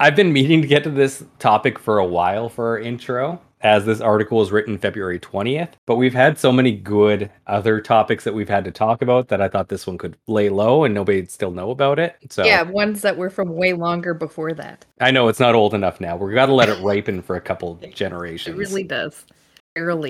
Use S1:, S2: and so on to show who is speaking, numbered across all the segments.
S1: I've been meaning to get to this topic for a while for our intro, as this article was written February 20th. But we've had so many good other topics that we've had to talk about that I thought this one could lay low and nobody'd still know about it. So
S2: Yeah, ones that were from way longer before that.
S1: I know it's not old enough now. We've got to let it ripen for a couple generations.
S2: It really does. Barrel.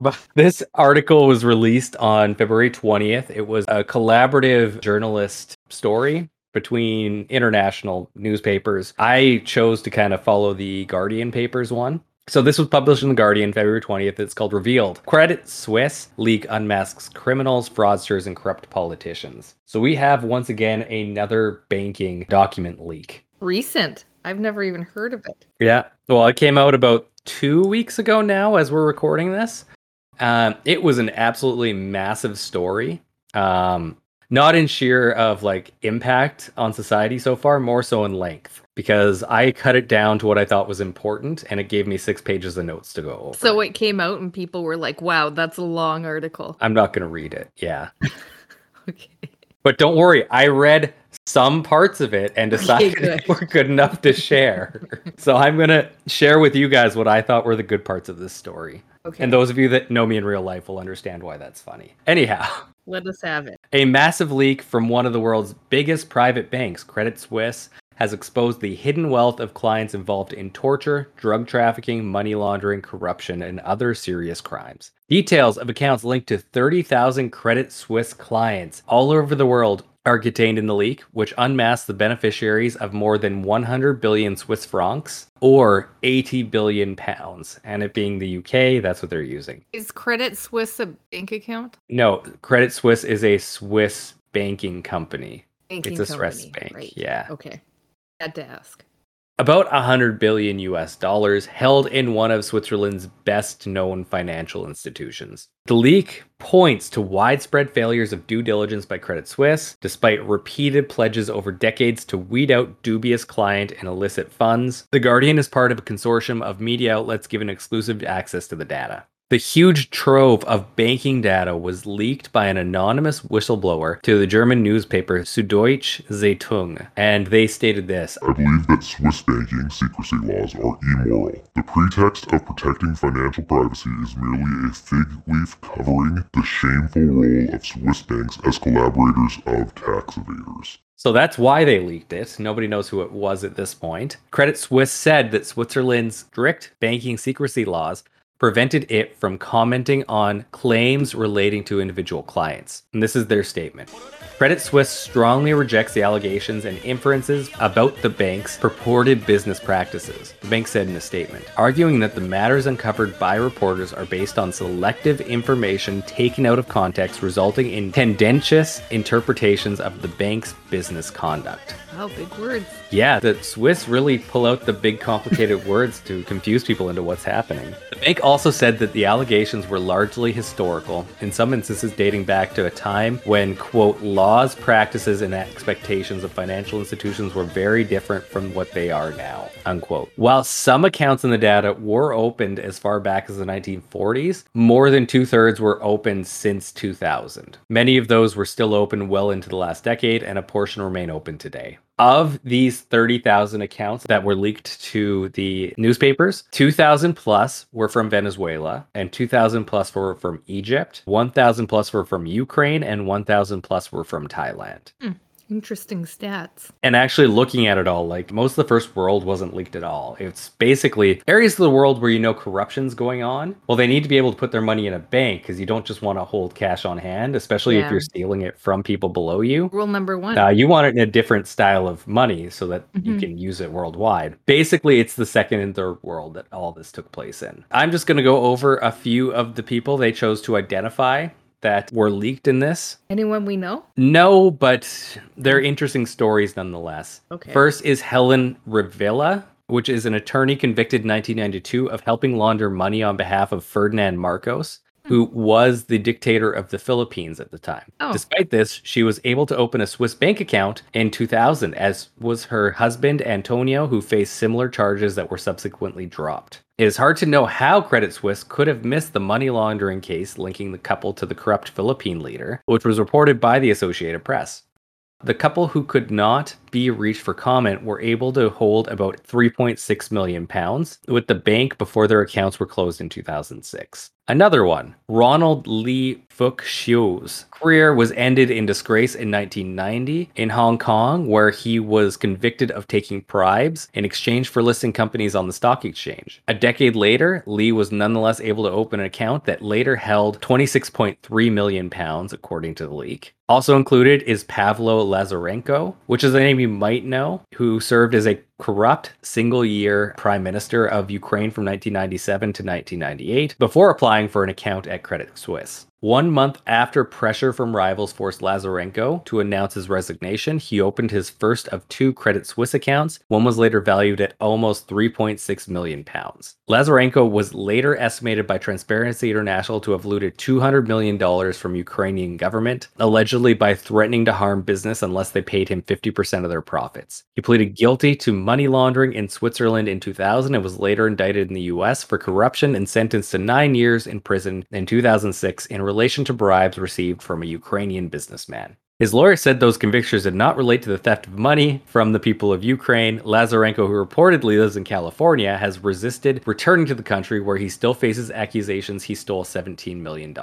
S1: But this article was released on February 20th. It was a collaborative journalist story between international newspapers. I chose to kind of follow the Guardian papers one. So this was published in the Guardian February 20th. It's called Revealed. Credit Suisse leak unmasks criminals, fraudsters, and corrupt politicians. So we have once again another banking document leak.
S2: Recent. I've never even heard of it.
S1: Yeah. Well, it came out about two weeks ago now as we're recording this. Um, it was an absolutely massive story. Um, not in sheer of like impact on society so far, more so in length because I cut it down to what I thought was important and it gave me six pages of notes to go over.
S2: So it came out and people were like, wow, that's a long article.
S1: I'm not going to read it. Yeah.
S2: Okay.
S1: But don't worry, I read some parts of it and decided
S2: good.
S1: they were good enough to share. so I'm going to share with you guys what I thought were the good parts of this story.
S2: Okay.
S1: And those of you that know me in real life will understand why that's funny. Anyhow,
S2: Let us have it.
S1: a massive leak from one of the world's biggest private banks, Credit Suisse, has exposed the hidden wealth of clients involved in torture, drug trafficking, money laundering, corruption, and other serious crimes. Details of accounts linked to 30,000 Credit Suisse clients all over the world are contained in the leak, which unmasks the beneficiaries of more than 100 billion Swiss francs or 80 billion pounds. And it being the UK, that's what they're using.
S2: Is Credit Suisse a bank account?
S1: No, Credit Suisse is a Swiss banking company.
S2: Banking
S1: it's a Swiss bank.
S2: right.
S1: Yeah.
S2: Okay. Had to ask.
S1: About 100 billion US dollars held in one of Switzerland's best known financial institutions. The leak points to widespread failures of due diligence by Credit Suisse, despite repeated pledges over decades to weed out dubious client and illicit funds. The Guardian is part of a consortium of media outlets given exclusive access to the data. The huge trove of banking data was leaked by an anonymous whistleblower to the German newspaper Süddeutsche Zeitung, and they stated this
S3: I believe that Swiss banking secrecy laws are immoral. The pretext of protecting financial privacy is merely a fig leaf covering the shameful role of Swiss banks as collaborators of tax evaders.
S1: So that's why they leaked it. Nobody knows who it was at this point. Credit Suisse said that Switzerland's strict banking secrecy laws prevented it from commenting on claims relating to individual clients. And this is their statement. Credit Suisse strongly rejects the allegations and inferences about the bank's purported business practices, the bank said in a statement, arguing that the matters uncovered by reporters are based on selective information taken out of context, resulting in tendentious interpretations of the bank's business conduct.
S2: Wow, big words.
S1: Yeah, the Swiss really pull out the big complicated words to confuse people into what's happening. The bank also said that the allegations were largely historical, in some instances dating back to a time when, quote, laws, practices, and expectations of financial institutions were very different from what they are now, unquote. While some accounts in the data were opened as far back as the 1940s, more than two thirds were opened since 2000. Many of those were still open well into the last decade, and a portion remain open today. Of these 30,000 accounts that were leaked to the newspapers, 2,000 plus were from Venezuela, and 2,000 plus were from Egypt, 1,000 plus were from Ukraine, and 1,000 plus were from Thailand. Hmm.
S2: Interesting stats.
S1: And actually, looking at it all, like most of the first world wasn't leaked at all. It's basically areas of the world where you know corruption's going on. Well, they need to be able to put their money in a bank because you don't just want to hold cash on hand, especially if you're stealing it from people below you.
S2: Rule number one.
S1: Uh, you want it in a different style of money so that you
S2: Mhm.
S1: can use it worldwide. Basically, it's the second and third world that all this took place in. I'm just going to go over a few of the people they chose to identify that were leaked in this.
S2: Anyone we know?
S1: No, but they're interesting stories nonetheless.
S2: Okay.
S1: First is Helen Revilla, which is an attorney convicted in 1992 of helping launder money on behalf of Ferdinand Marcos, who was the dictator of the Philippines at the time.
S2: Oh.
S1: Despite this, she was able to open a Swiss bank account in 2000, as was her husband Antonio, who faced similar charges that were subsequently dropped. It is hard to know how Credit Suisse could have missed the money laundering case linking the couple to the corrupt Philippine leader, which was reported by the Associated Press. The couple who could not be reached for comment were able to hold about 3.6 million pounds with the bank before their accounts were closed in 2006. Another one, Ronald Li Fook Shiu's career was ended in disgrace in 1990 in Hong Kong, where he was convicted of taking bribes in exchange for listing companies on the stock exchange. A decade later, Li was nonetheless able to open an account that later held 26.3 million pounds, according to the leak. Also included is Pavlo Lazarenko, which is a name you might know, who served as a corrupt single year prime minister of Ukraine from 1997 to 1998 before applying for an account at Credit Suisse. One month after pressure from rivals forced Lazarenko to announce his resignation, he opened his first of two Credit Suisse accounts. One was later valued at almost 3.6 million pounds. Lazarenko was later estimated by Transparency International to have looted 200 million dollars from Ukrainian government, allegedly by threatening to harm business unless they paid him 50% of their profits. He pleaded guilty to money laundering in Switzerland in 2000 and was later indicted in the US for corruption and sentenced to 9 years in prison in 2006 in relation to bribes received from a Ukrainian businessman. His lawyer said those convictions did not relate to the theft of money from the people of Ukraine. Lazarenko, who reportedly lives in California, has resisted returning to the country where he still faces accusations he stole $17 million.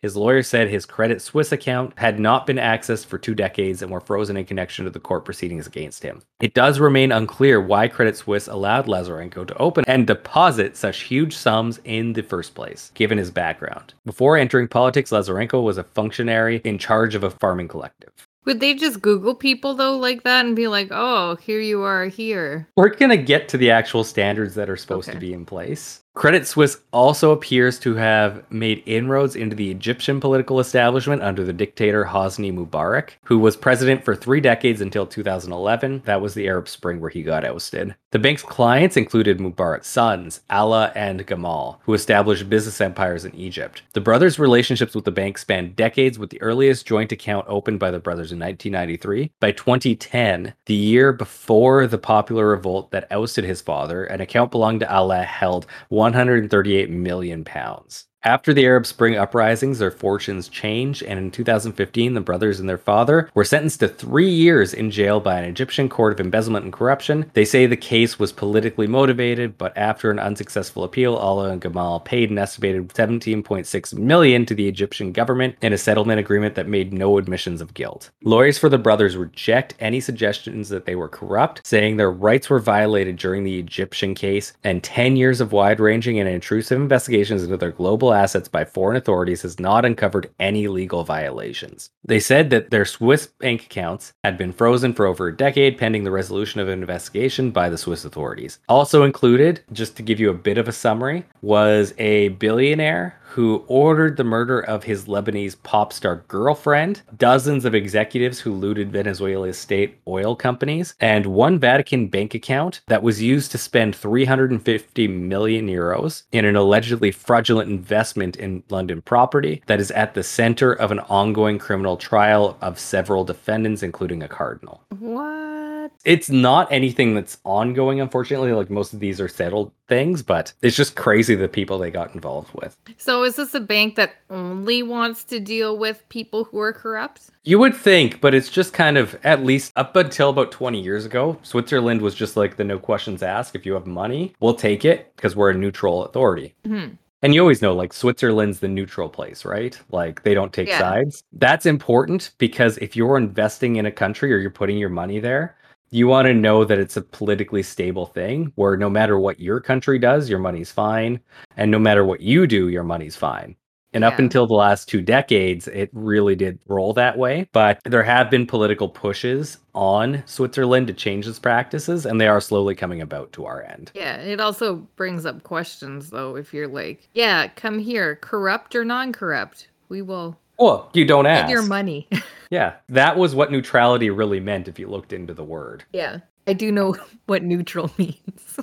S1: His lawyer said his Credit Suisse account had not been accessed for two decades and were frozen in connection to the court proceedings against him. It does remain unclear why Credit Suisse allowed Lazarenko to open and deposit such huge sums in the first place, given his background. Before entering politics, Lazarenko was a functionary in charge of a farming collective.
S2: Would they just Google people though like that and be like, "Oh, here you are here."
S1: We're going to get to the actual standards that are supposed
S2: Okay.
S1: to be in place. Credit Suisse also appears to have made inroads into the Egyptian political establishment under the dictator Hosni Mubarak, who was president for three decades until 2011. That was the Arab Spring where he got ousted. The bank's clients included Mubarak's sons, Alaa and Gamal, who established business empires in Egypt. The brothers' relationships with the bank spanned decades, with the earliest joint account opened by the brothers in 1993. By 2010, the year before the popular revolt that ousted his father, an account belonging to Alaa held 138 million pounds. After the Arab Spring uprisings, their fortunes changed, and in 2015, the brothers and their father were sentenced to three years in jail by an Egyptian court of embezzlement and corruption. They say the case was politically motivated, but after an unsuccessful appeal, Alaa and Gamal paid an estimated 17.6 million to the Egyptian government in a settlement agreement that made no admissions of guilt. Lawyers for the brothers reject any suggestions that they were corrupt, saying their rights were violated during the Egyptian case, and 10 years of wide ranging and intrusive investigations into their global assets by foreign authorities has not uncovered any legal violations. They said that their Swiss bank accounts had been frozen for over a decade pending the resolution of an investigation by the Swiss authorities. Also included, just to give you a bit of a summary, was a billionaire who ordered the murder of his Lebanese pop star girlfriend, dozens of executives who looted Venezuela's state oil companies, and one Vatican bank account that was used to spend 350 million euros in an allegedly fraudulent investment in London property that is at the center of an ongoing criminal trial of several defendants, including a cardinal.
S2: What?
S1: It's not anything that's ongoing, unfortunately. Like most of these are settled things, but it's just crazy the people they got involved with.
S2: So is this a bank that only wants to deal with people who are corrupt?
S1: You would think, but it's just kind of at least up until about 20 years ago, Switzerland was just like the no questions asked. If you have money, we'll take it because we're a neutral authority.
S2: Hmm.
S1: And you always know, like, Switzerland's the neutral place, right? Like, they don't take
S2: Yeah.
S1: sides. That's important because if you're investing in a country or you're putting your money there, you want to know that it's a politically stable thing where no matter what your country does, your money's fine. And no matter what you do, your money's fine. And up until the last two decades, it really did roll that way. But there have been political pushes on Switzerland to change its practices, and they are slowly coming about to our end.
S2: Yeah, it also brings up questions though if you're like, yeah, come here, corrupt or non-corrupt. We will
S1: Well, you don't ask.
S2: your money.
S1: Yeah, that was what neutrality really meant if you looked into the word.
S2: yeah. I do know what neutral means.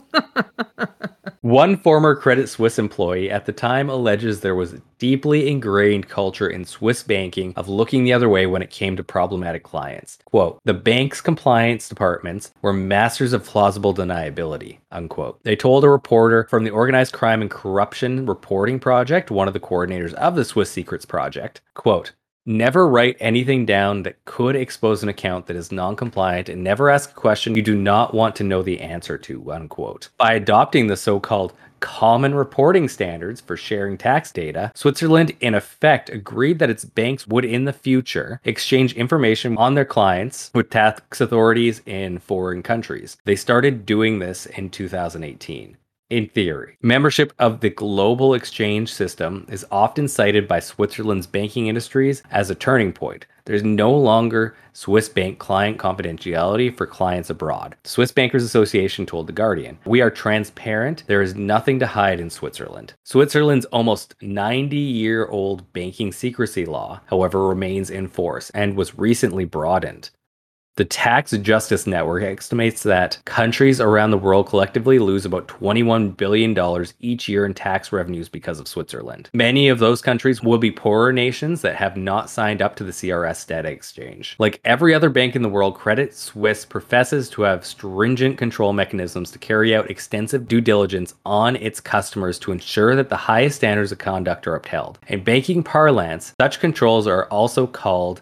S1: One former Credit Suisse employee at the time alleges there was a deeply ingrained culture in Swiss banking of looking the other way when it came to problematic clients. Quote, the bank's compliance departments were masters of plausible deniability, unquote. They told a reporter from the Organized Crime and Corruption Reporting Project, one of the coordinators of the Swiss Secrets Project, quote, Never write anything down that could expose an account that is non compliant and never ask a question you do not want to know the answer to. Unquote. By adopting the so called common reporting standards for sharing tax data, Switzerland in effect agreed that its banks would in the future exchange information on their clients with tax authorities in foreign countries. They started doing this in 2018. In theory, membership of the global exchange system is often cited by Switzerland's banking industries as a turning point. There's no longer Swiss bank client confidentiality for clients abroad. Swiss Bankers Association told The Guardian, We are transparent. There is nothing to hide in Switzerland. Switzerland's almost 90 year old banking secrecy law, however, remains in force and was recently broadened. The Tax Justice Network estimates that countries around the world collectively lose about $21 billion each year in tax revenues because of Switzerland. Many of those countries will be poorer nations that have not signed up to the CRS data exchange. Like every other bank in the world, Credit Suisse professes to have stringent control mechanisms to carry out extensive due diligence on its customers to ensure that the highest standards of conduct are upheld. In banking parlance, such controls are also called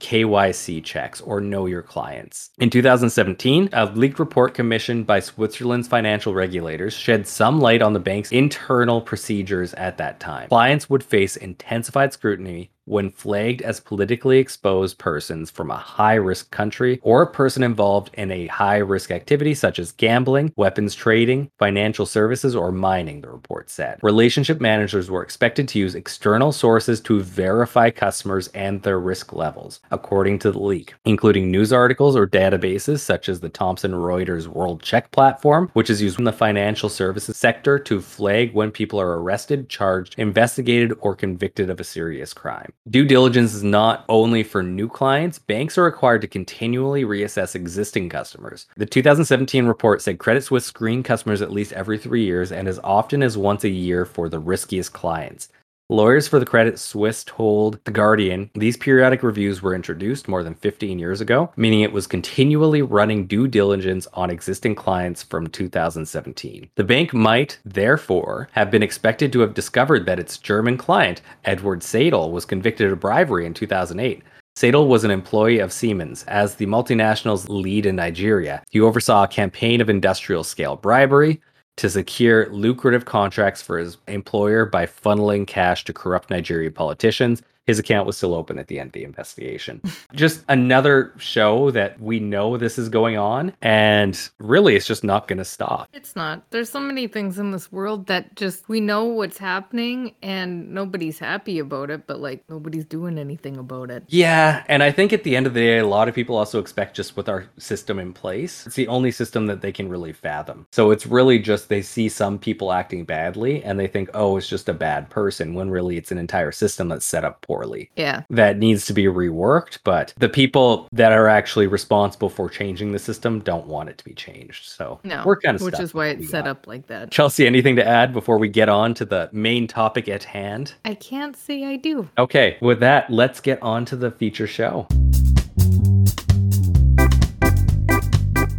S1: KYC checks or know your clients. In 2017, a leaked report commissioned by Switzerland's financial regulators shed some light on the bank's internal procedures at that time. Clients would face intensified scrutiny when flagged as politically exposed persons from a high risk country or a person involved in a high risk activity such as gambling, weapons trading, financial services, or mining, the report said. Relationship managers were expected to use external sources to verify customers and their risk levels, according to the leak, including news articles or databases such as the Thomson Reuters World Check platform, which is used in the financial services sector to flag when people are arrested, charged, investigated, or convicted of a serious crime. Due diligence is not only for new clients, banks are required to continually reassess existing customers. The 2017 report said Credit Suisse screened customers at least every three years and as often as once a year for the riskiest clients. Lawyers for the Credit Suisse told The Guardian these periodic reviews were introduced more than 15 years ago, meaning it was continually running due diligence on existing clients from 2017. The bank might, therefore, have been expected to have discovered that its German client, Edward Seidel, was convicted of bribery in 2008. Seidel was an employee of Siemens. As the multinational's lead in Nigeria, he oversaw a campaign of industrial scale bribery, to secure lucrative contracts for his employer by funneling cash to corrupt Nigerian politicians. His account was still open at the end of the investigation. just another show that we know this is going on, and really it's just not going to stop.
S2: It's not. There's so many things in this world that just we know what's happening and nobody's happy about it, but like nobody's doing anything about it.
S1: Yeah, and I think at the end of the day, a lot of people also expect just with our system in place, it's the only system that they can really fathom. So it's really just they see some people acting badly and they think, oh, it's just a bad person, when really it's an entire system that's set up poorly
S2: Yeah.
S1: that needs to be reworked. But the people that are actually responsible for changing the system don't want it to be changed. So
S2: No.
S1: we're kind of
S2: which is why it's set
S1: got.
S2: up like that.
S1: Chelsea, anything to add before we get on to the main topic at hand?
S2: I can't say I do.
S1: Okay, with that, let's get on to the feature show.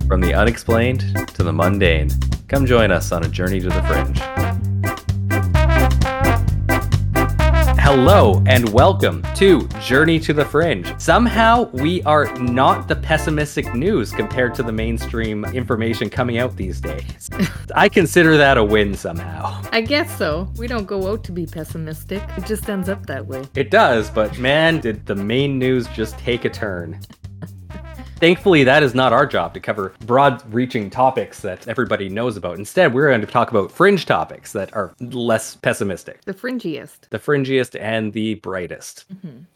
S1: From the unexplained to the mundane, come join us on a journey to the fringe. Hello and welcome to Journey to the Fringe. Somehow we are not the pessimistic news compared to the mainstream information coming out these days. I consider that a win somehow.
S2: I guess so. We don't go out to be pessimistic. It just ends up that way.
S1: It does, but man, did the main news just take a turn. Thankfully, that is not our job to cover broad reaching topics that everybody knows about. Instead, we're going to talk about fringe topics that are less pessimistic,
S2: The fringiest.
S1: the fringiest and the brightest.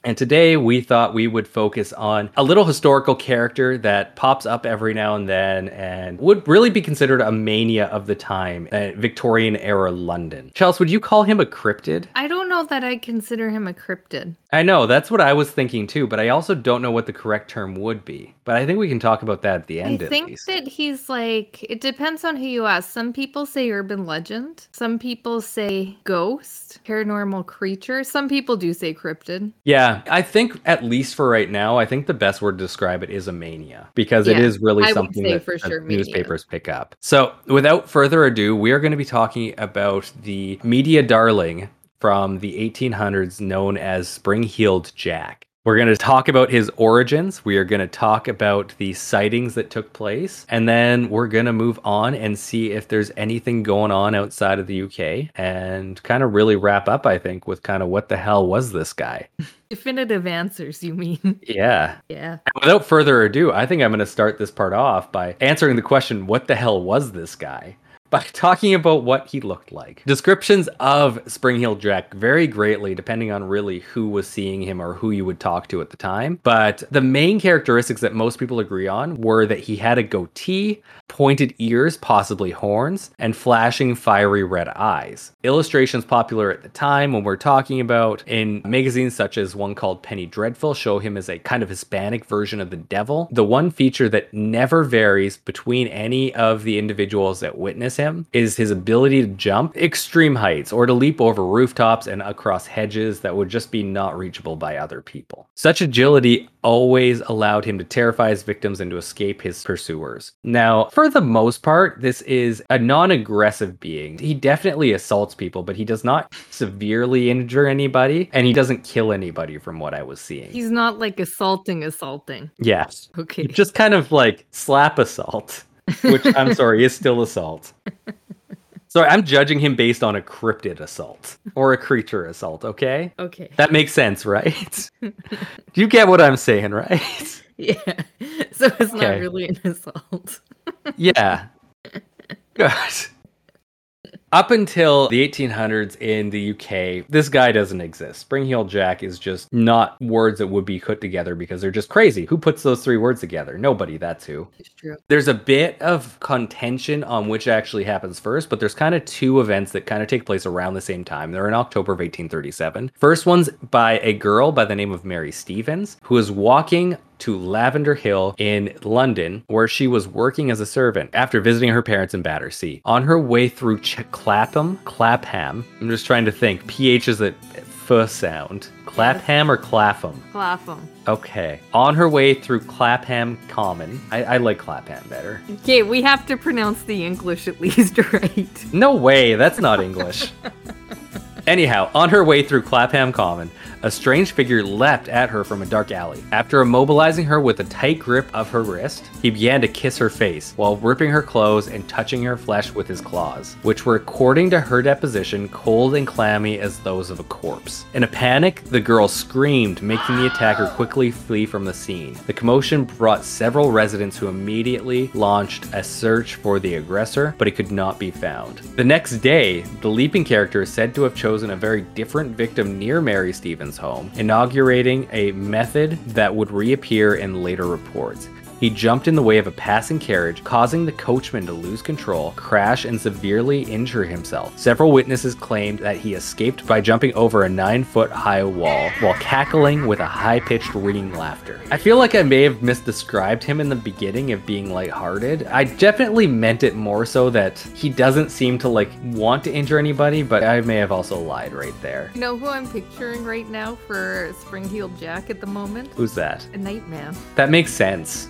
S1: And today, we thought we would focus on a little historical character that pops up every now and then and would really be considered a mania of the time, uh, Victorian era London. Chelsea, would you call him a cryptid?
S2: I don't know that I consider him a cryptid.
S1: I know, that's what I was thinking too, but I also don't know what the correct term would be. But I think we can talk about that at the end I
S2: think
S1: least.
S2: that he's like, it depends on who you ask. Some people say urban legend. Some people say ghost, paranormal creature. Some people do say cryptid.
S1: Yeah, I think at least for right now, I think the best word to describe it is a mania because it
S2: Yeah,
S1: is really
S2: I
S1: something that
S2: for sure mania.
S1: newspapers pick up. So, without further ado, we are going to be talking about the media darling from the 1800s known as Spring Heeled Jack. We're going to talk about his origins. We are going to talk about the sightings that took place. And then we're going to move on and see if there's anything going on outside of the UK and kind of really wrap up, I think, with kind of what the hell was this guy?
S2: Definitive answers, you mean?
S1: Yeah.
S2: Yeah.
S1: Without further ado, I think I'm going to start this part off by answering the question what the hell was this guy? By talking about what he looked like. Descriptions of Spring Heel Jack vary greatly depending on really who was seeing him or who you would talk to at the time. But the main characteristics that most people agree on were that he had a goatee, pointed ears, possibly horns, and flashing fiery red eyes. Illustrations popular at the time when we're talking about in magazines such as one called Penny Dreadful show him as a kind of Hispanic version of the devil. The one feature that never varies between any of the individuals that witness him him is his ability to jump extreme heights or to leap over rooftops and across hedges that would just be not reachable by other people. Such agility always allowed him to terrify his victims and to escape his pursuers. Now, for the most part, this is a non aggressive being. He definitely assaults people, but he does not severely injure anybody and he doesn't kill anybody from what I was seeing.
S2: He's not like assaulting, assaulting.
S1: Yes.
S2: Okay.
S1: Just kind of like slap assault which I'm sorry is still assault. Sorry, I'm judging him based on a cryptid assault or a creature assault, okay?
S2: Okay.
S1: That makes sense, right? Do you get what I'm saying, right?
S2: Yeah. So it's
S1: Okay.
S2: not really an assault.
S1: Yeah. Good. Up until the 1800s in the UK, this guy doesn't exist. Spring Heel Jack is just not words that would be put together because they're just crazy. Who puts those three words together? Nobody, that's who.
S2: It's true.
S1: There's a bit of contention on which actually happens first, but there's kind of two events that kind of take place around the same time. They're in October of 1837. First one's by a girl by the name of Mary Stevens, who is walking to Lavender Hill in London, where she was working as a servant after visiting her parents in Battersea. On her way through Ch- Clapham, Clapham, I'm just trying to think, PH is a f sound. Clapham or Clapham?
S2: Clapham.
S1: Okay. On her way through Clapham Common. I, I like Clapham better.
S2: Okay, we have to pronounce the English at least right.
S1: No way, that's not English. Anyhow, on her way through Clapham Common, a strange figure leapt at her from a dark alley. After immobilizing her with a tight grip of her wrist, he began to kiss her face while ripping her clothes and touching her flesh with his claws, which were, according to her deposition, cold and clammy as those of a corpse. In a panic, the girl screamed, making the attacker quickly flee from the scene. The commotion brought several residents who immediately launched a search for the aggressor, but he could not be found. The next day, the leaping character is said to have chosen a very different victim near Mary Stevens' home, inaugurating a method that would reappear in later reports. He jumped in the way of a passing carriage, causing the coachman to lose control, crash, and severely injure himself. Several witnesses claimed that he escaped by jumping over a nine foot high wall while cackling with a high pitched ringing laughter. I feel like I may have misdescribed him in the beginning of being lighthearted. I definitely meant it more so that he doesn't seem to like want to injure anybody, but I may have also lied right there.
S2: You know who I'm picturing right now for Spring Heeled Jack at the moment?
S1: Who's that?
S2: A Nightman.
S1: That makes sense.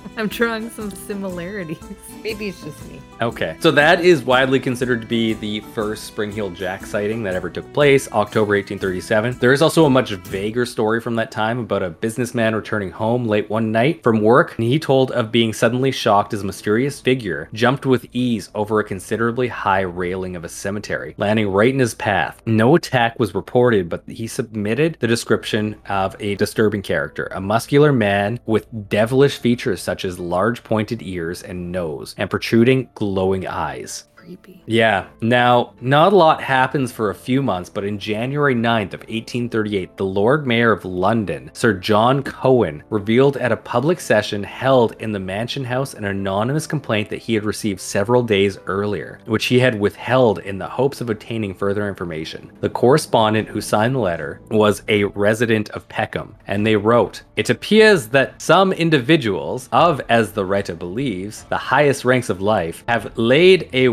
S2: I'm drawing some similarities. Maybe it's just me.
S1: Okay. So that is widely considered to be the first Spring Heel Jack sighting that ever took place, October 1837. There is also a much vaguer story from that time about a businessman returning home late one night from work, and he told of being suddenly shocked as a mysterious figure jumped with ease over a considerably high railing of a cemetery, landing right in his path. No attack was reported, but he submitted the description of a disturbing character, a muscular man with devilish features such as large pointed ears and nose, and protruding glowing eyes.
S2: Creepy.
S1: Yeah. Now, not a lot happens for a few months, but in January 9th of 1838, the Lord Mayor of London, Sir John Cowan, revealed at a public session held in the Mansion House an anonymous complaint that he had received several days earlier, which he had withheld in the hopes of obtaining further information. The correspondent who signed the letter was a resident of Peckham, and they wrote, It appears that some individuals of, as the writer believes, the highest ranks of life, have laid a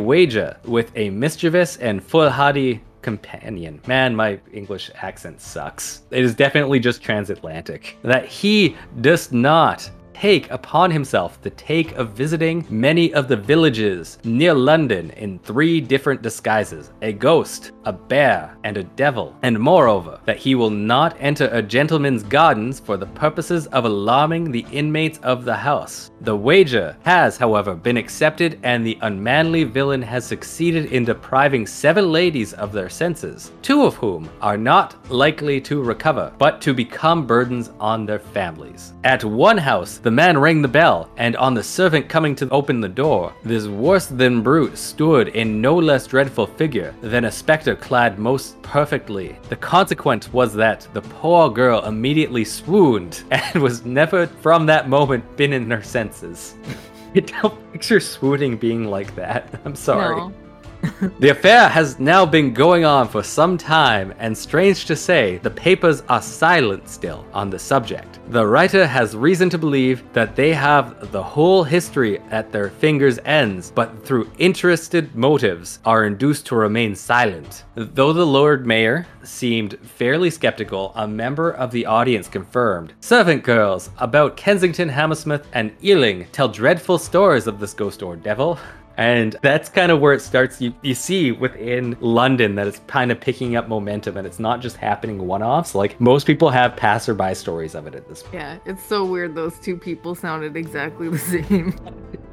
S1: with a mischievous and foolhardy companion. Man, my English accent sucks. It is definitely just transatlantic. That he does not take upon himself the take of visiting many of the villages near London in three different disguises a ghost, a bear, and a devil. And moreover, that he will not enter a gentleman's gardens for the purposes of alarming the inmates of the house. The wager has, however, been accepted, and the unmanly villain has succeeded in depriving seven ladies of their senses, two of whom are not likely to recover, but to become burdens on their families. At one house, the man rang the bell, and on the servant coming to open the door, this worse than brute stood in no less dreadful figure than a spectre clad most perfectly. The consequence was that the poor girl immediately swooned and was never from that moment been in her senses. I don't picture swooning being like that. I'm sorry.
S2: No.
S1: The affair has now been going on for some time, and strange to say, the papers are silent still on the subject. The writer has reason to believe that they have the whole history at their fingers' ends, but through interested motives are induced to remain silent. Though the Lord Mayor seemed fairly skeptical, a member of the audience confirmed Servant girls about Kensington, Hammersmith, and Ealing tell dreadful stories of this ghost or devil. And that's kind of where it starts. You, you see within London that it's kind of picking up momentum and it's not just happening one offs. Like most people have passerby stories of it at this point.
S2: Yeah, it's so weird. Those two people sounded exactly the same.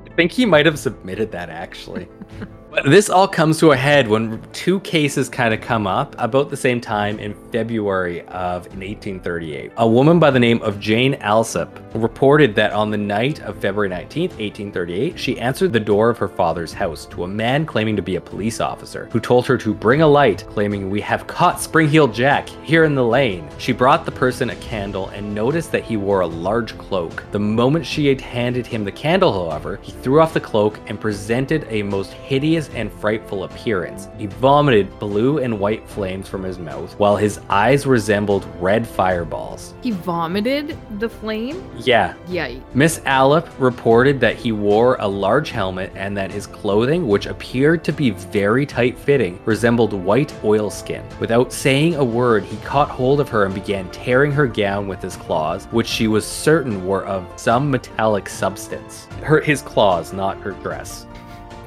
S1: I think he might have submitted that actually. this all comes to a head when two cases kind of come up about the same time in February of 1838. A woman by the name of Jane Alsop reported that on the night of February 19th, 1838, she answered the door of her father's house to a man claiming to be a police officer who told her to bring a light, claiming, We have caught Spring-Heeled Jack here in the lane. She brought the person a candle and noticed that he wore a large cloak. The moment she had handed him the candle, however, he threw off the cloak and presented a most hideous and frightful appearance. He vomited blue and white flames from his mouth, while his eyes resembled red fireballs.
S2: he vomited the flame?
S1: Yeah,
S2: Yikes.
S1: Miss Alsop reported that he wore a large helmet and that his clothing, which appeared to be very tight fitting, resembled white oilskin. Without saying a word, he caught hold of her and began tearing her gown with his claws, which she was certain were of some metallic substance. Her his claws, not her dress.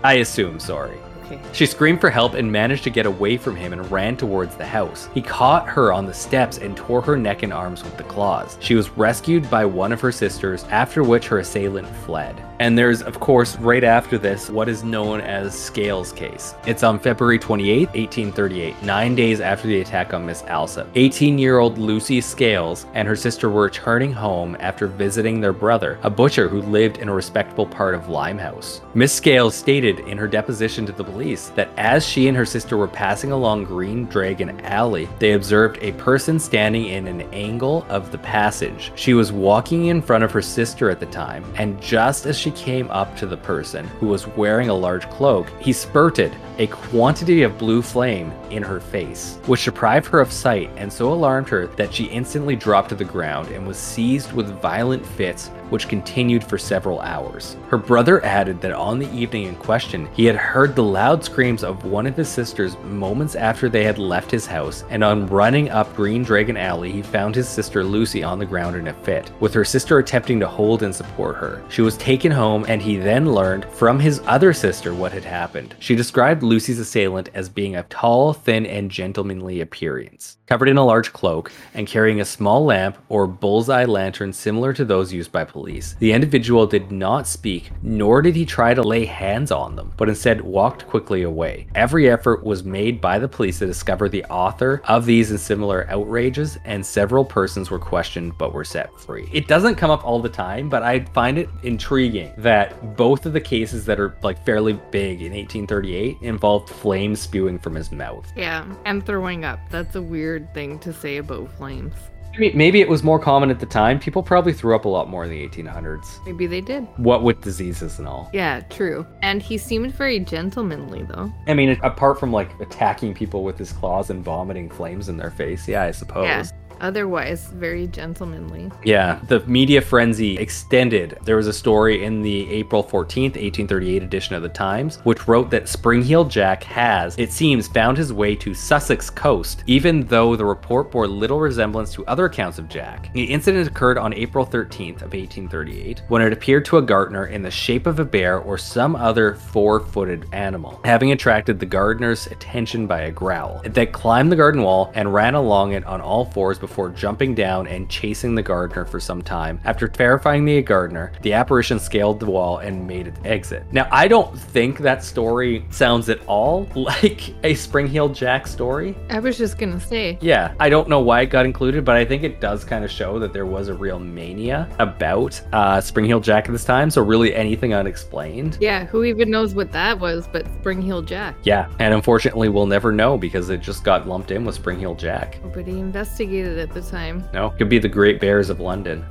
S1: I assume, sorry.
S2: Okay.
S1: She screamed for help and managed to get away from him and ran towards the house. He caught her on the steps and tore her neck and arms with the claws. She was rescued by one of her sisters, after which her assailant fled. And there's, of course, right after this, what is known as Scales case. It's on February 28, 1838, nine days after the attack on Miss Alsop. 18 year old Lucy Scales and her sister were returning home after visiting their brother, a butcher who lived in a respectable part of Limehouse. Miss Scales stated in her deposition to the police that as she and her sister were passing along Green Dragon Alley, they observed a person standing in an angle of the passage. She was walking in front of her sister at the time, and just as she came up to the person who was wearing a large cloak, he spurted a quantity of blue flame in her face, which deprived her of sight and so alarmed her that she instantly dropped to the ground and was seized with violent fits which continued for several hours. Her brother added that on the evening in question, he had heard the loud screams of one of his sisters moments after they had left his house, and on running up Green Dragon Alley, he found his sister Lucy on the ground in a fit, with her sister attempting to hold and support her. She was taken home, and he then learned from his other sister what had happened. She described Lucy's assailant as being a tall, thin, and gentlemanly appearance, covered in a large cloak, and carrying a small lamp or bullseye lantern similar to those used by police. The individual did not speak, nor did he try to lay hands on them, but instead walked quickly away. Every effort was made by the police to discover the author of these and similar outrages, and several persons were questioned but were set free. It doesn't come up all the time, but I find it intriguing that both of the cases that are like fairly big in 1838 involved flames spewing from his mouth.
S2: Yeah, and throwing up. That's a weird thing to say about flames.
S1: I mean, maybe it was more common at the time. People probably threw up a lot more in the 1800s.
S2: Maybe they did.
S1: What with diseases and all.
S2: Yeah, true. And he seemed very gentlemanly, though.
S1: I mean, apart from like attacking people with his claws and vomiting flames in their face, yeah, I suppose.
S2: Yeah. Otherwise, very gentlemanly.
S1: Yeah, the media frenzy extended. There was a story in the April 14th, 1838 edition of the Times, which wrote that Spring-Heeled Jack has, it seems, found his way to Sussex coast, even though the report bore little resemblance to other accounts of Jack. The incident occurred on April 13th of 1838, when it appeared to a gardener in the shape of a bear or some other four-footed animal, having attracted the gardener's attention by a growl. It then climbed the garden wall and ran along it on all fours before jumping down and chasing the gardener for some time. After terrifying the gardener, the apparition scaled the wall and made its exit. Now, I don't think that story sounds at all like a Spring-Heeled Jack story.
S2: I was just gonna say.
S1: Yeah, I don't know why it got included, but I think it does kind of show that there was a real mania about uh, Spring-Heeled Jack at this time. So really, anything unexplained.
S2: Yeah, who even knows what that was but Spring Heel Jack?
S1: Yeah, and unfortunately, we'll never know because it just got lumped in with Spring-Heeled Jack.
S2: Nobody investigated at the time.
S1: No, could be the Great Bears of London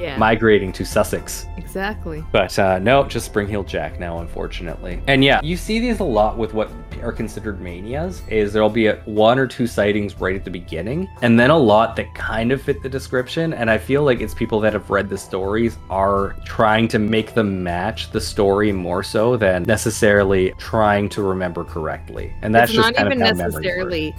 S2: Yeah.
S1: migrating to Sussex.
S2: exactly.
S1: But uh, no, just Spring-Heeled Jack now, unfortunately. And yeah, you see these a lot with what are considered manias. Is there'll be a, one or two sightings right at the beginning, and then a lot that kind of fit the description. And I feel like it's people that have read the stories are trying to make them match the story more so than necessarily trying to remember correctly. And that's
S2: it's
S1: just
S2: not
S1: kind
S2: even
S1: of how memory works.
S2: necessarily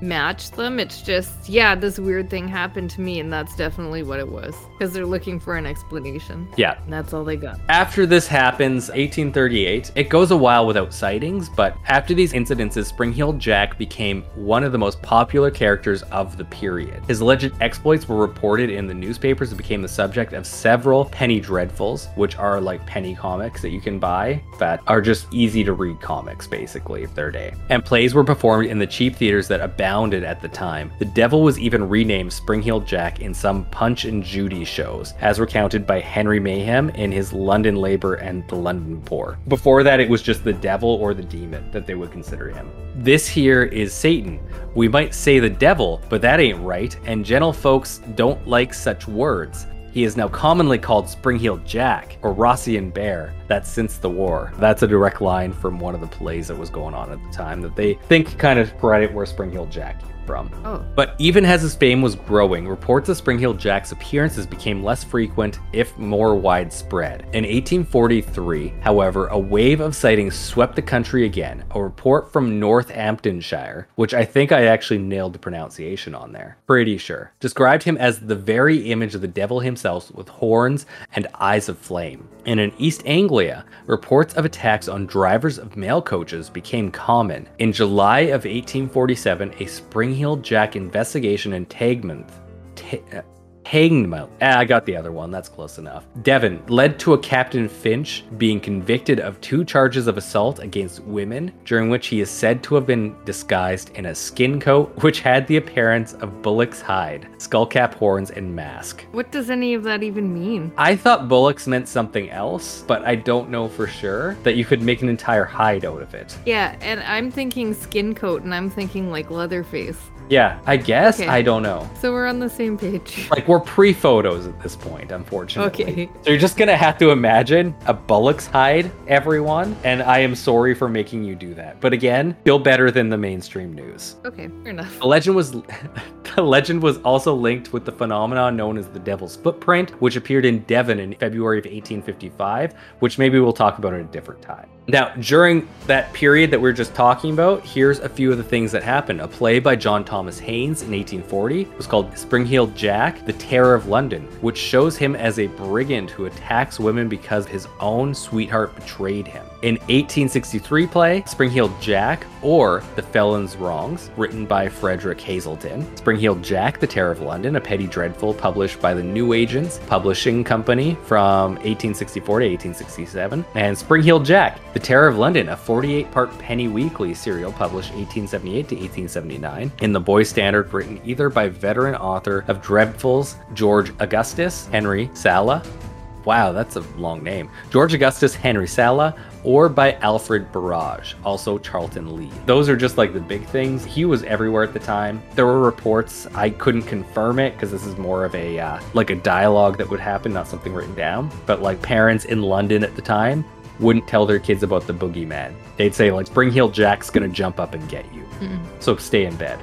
S2: match them. It's just, yeah, this weird thing happened to me, and that's definitely what it was. Because they're looking for an explanation.
S1: Yeah,
S2: And that's all they got.
S1: After this happens, 1838, it goes a while without sightings, but after these incidences, Spring-Heeled Jack became one of the most popular characters of the period. His alleged exploits were reported in the newspapers and became the subject of several penny dreadfuls, which are like penny comics that you can buy that are just easy to read comics, basically, of their day. And plays were performed in the cheap theaters that abounded at the time. The Devil was even renamed Spring-Heeled Jack in some Punch and Judy shows, as recounted by Henry Mayhew in his London Labor and the London Poor. Before that, it was just the devil or the demon that they would consider him. This here is Satan. We might say the devil, but that ain't right, and gentle folks don't like such words. He is now commonly called Spring-Heeled Jack or Rossian Bear. That's since the war. That's a direct line from one of the plays that was going on at the time that they think kind of credit where Spring-Heeled Jack from.
S2: Oh.
S1: But even as his fame was growing, reports of Spring-Heeled Jack's appearances became less frequent, if more widespread. In 1843, however, a wave of sightings swept the country again. A report from Northamptonshire, which I think I actually nailed the pronunciation on there, pretty sure, described him as the very image of the devil himself with horns and eyes of flame. And in East Anglia, reports of attacks on drivers of mail coaches became common. In July of 1847, a Spring-Heeled Jack investigation in Tagmouth, Ta- uh, Hangmouth. Ah, I got the other one. That's close enough. Devon led to a Captain Finch being convicted of two charges of assault against women, during which he is said to have been disguised in a skin coat which had the appearance of bullock's hide, skullcap horns, and mask.
S2: What does any of that even mean?
S1: I thought bullocks meant something else, but I don't know for sure that you could make an entire hide out of it.
S2: Yeah, and I'm thinking skin coat, and I'm thinking like Leatherface.
S1: Yeah, I guess.
S2: Okay.
S1: I don't know.
S2: So we're on the same page.
S1: Like we're pre-photos at this point, unfortunately.
S2: Okay.
S1: So you're just gonna have to imagine a bullock's hide, everyone, and I am sorry for making you do that. But again, still better than the mainstream news.
S2: Okay, fair enough.
S1: The legend was the legend was also linked with the phenomenon known as the Devil's Footprint, which appeared in Devon in February of 1855, which maybe we'll talk about at a different time. Now, during that period that we are just talking about, here's a few of the things that happened. A play by John Thomas Haines in 1840 was called Spring-Heeled Jack, The Terror of London, which shows him as a brigand who attacks women because his own sweetheart betrayed him. In 1863 play, Spring-Heeled Jack, or The Felon's Wrongs, written by Frederick Hazleton. Spring-Heeled Jack, The Terror of London, a penny dreadful published by the Newsagents Publishing Company from 1864 to 1867. And Spring-Heeled Jack, The Terror of London, a 48-part penny weekly serial published 1878 to 1879 in the Boy Standard, written either by veteran author of Dreadfuls George Augustus Henry Sala, Wow, that's a long name. George Augustus Henry Sala, or by Alfred Burrage, also Charlton Lea. Those are just like the big things. He was everywhere at the time. There were reports. I couldn't confirm it because this is more of a uh, like a dialogue that would happen, not something written down. But like parents in London at the time wouldn't tell their kids about the boogeyman. They'd say like Spring Heel Jack's gonna jump up and get you.
S2: Mm,
S1: So stay in bed.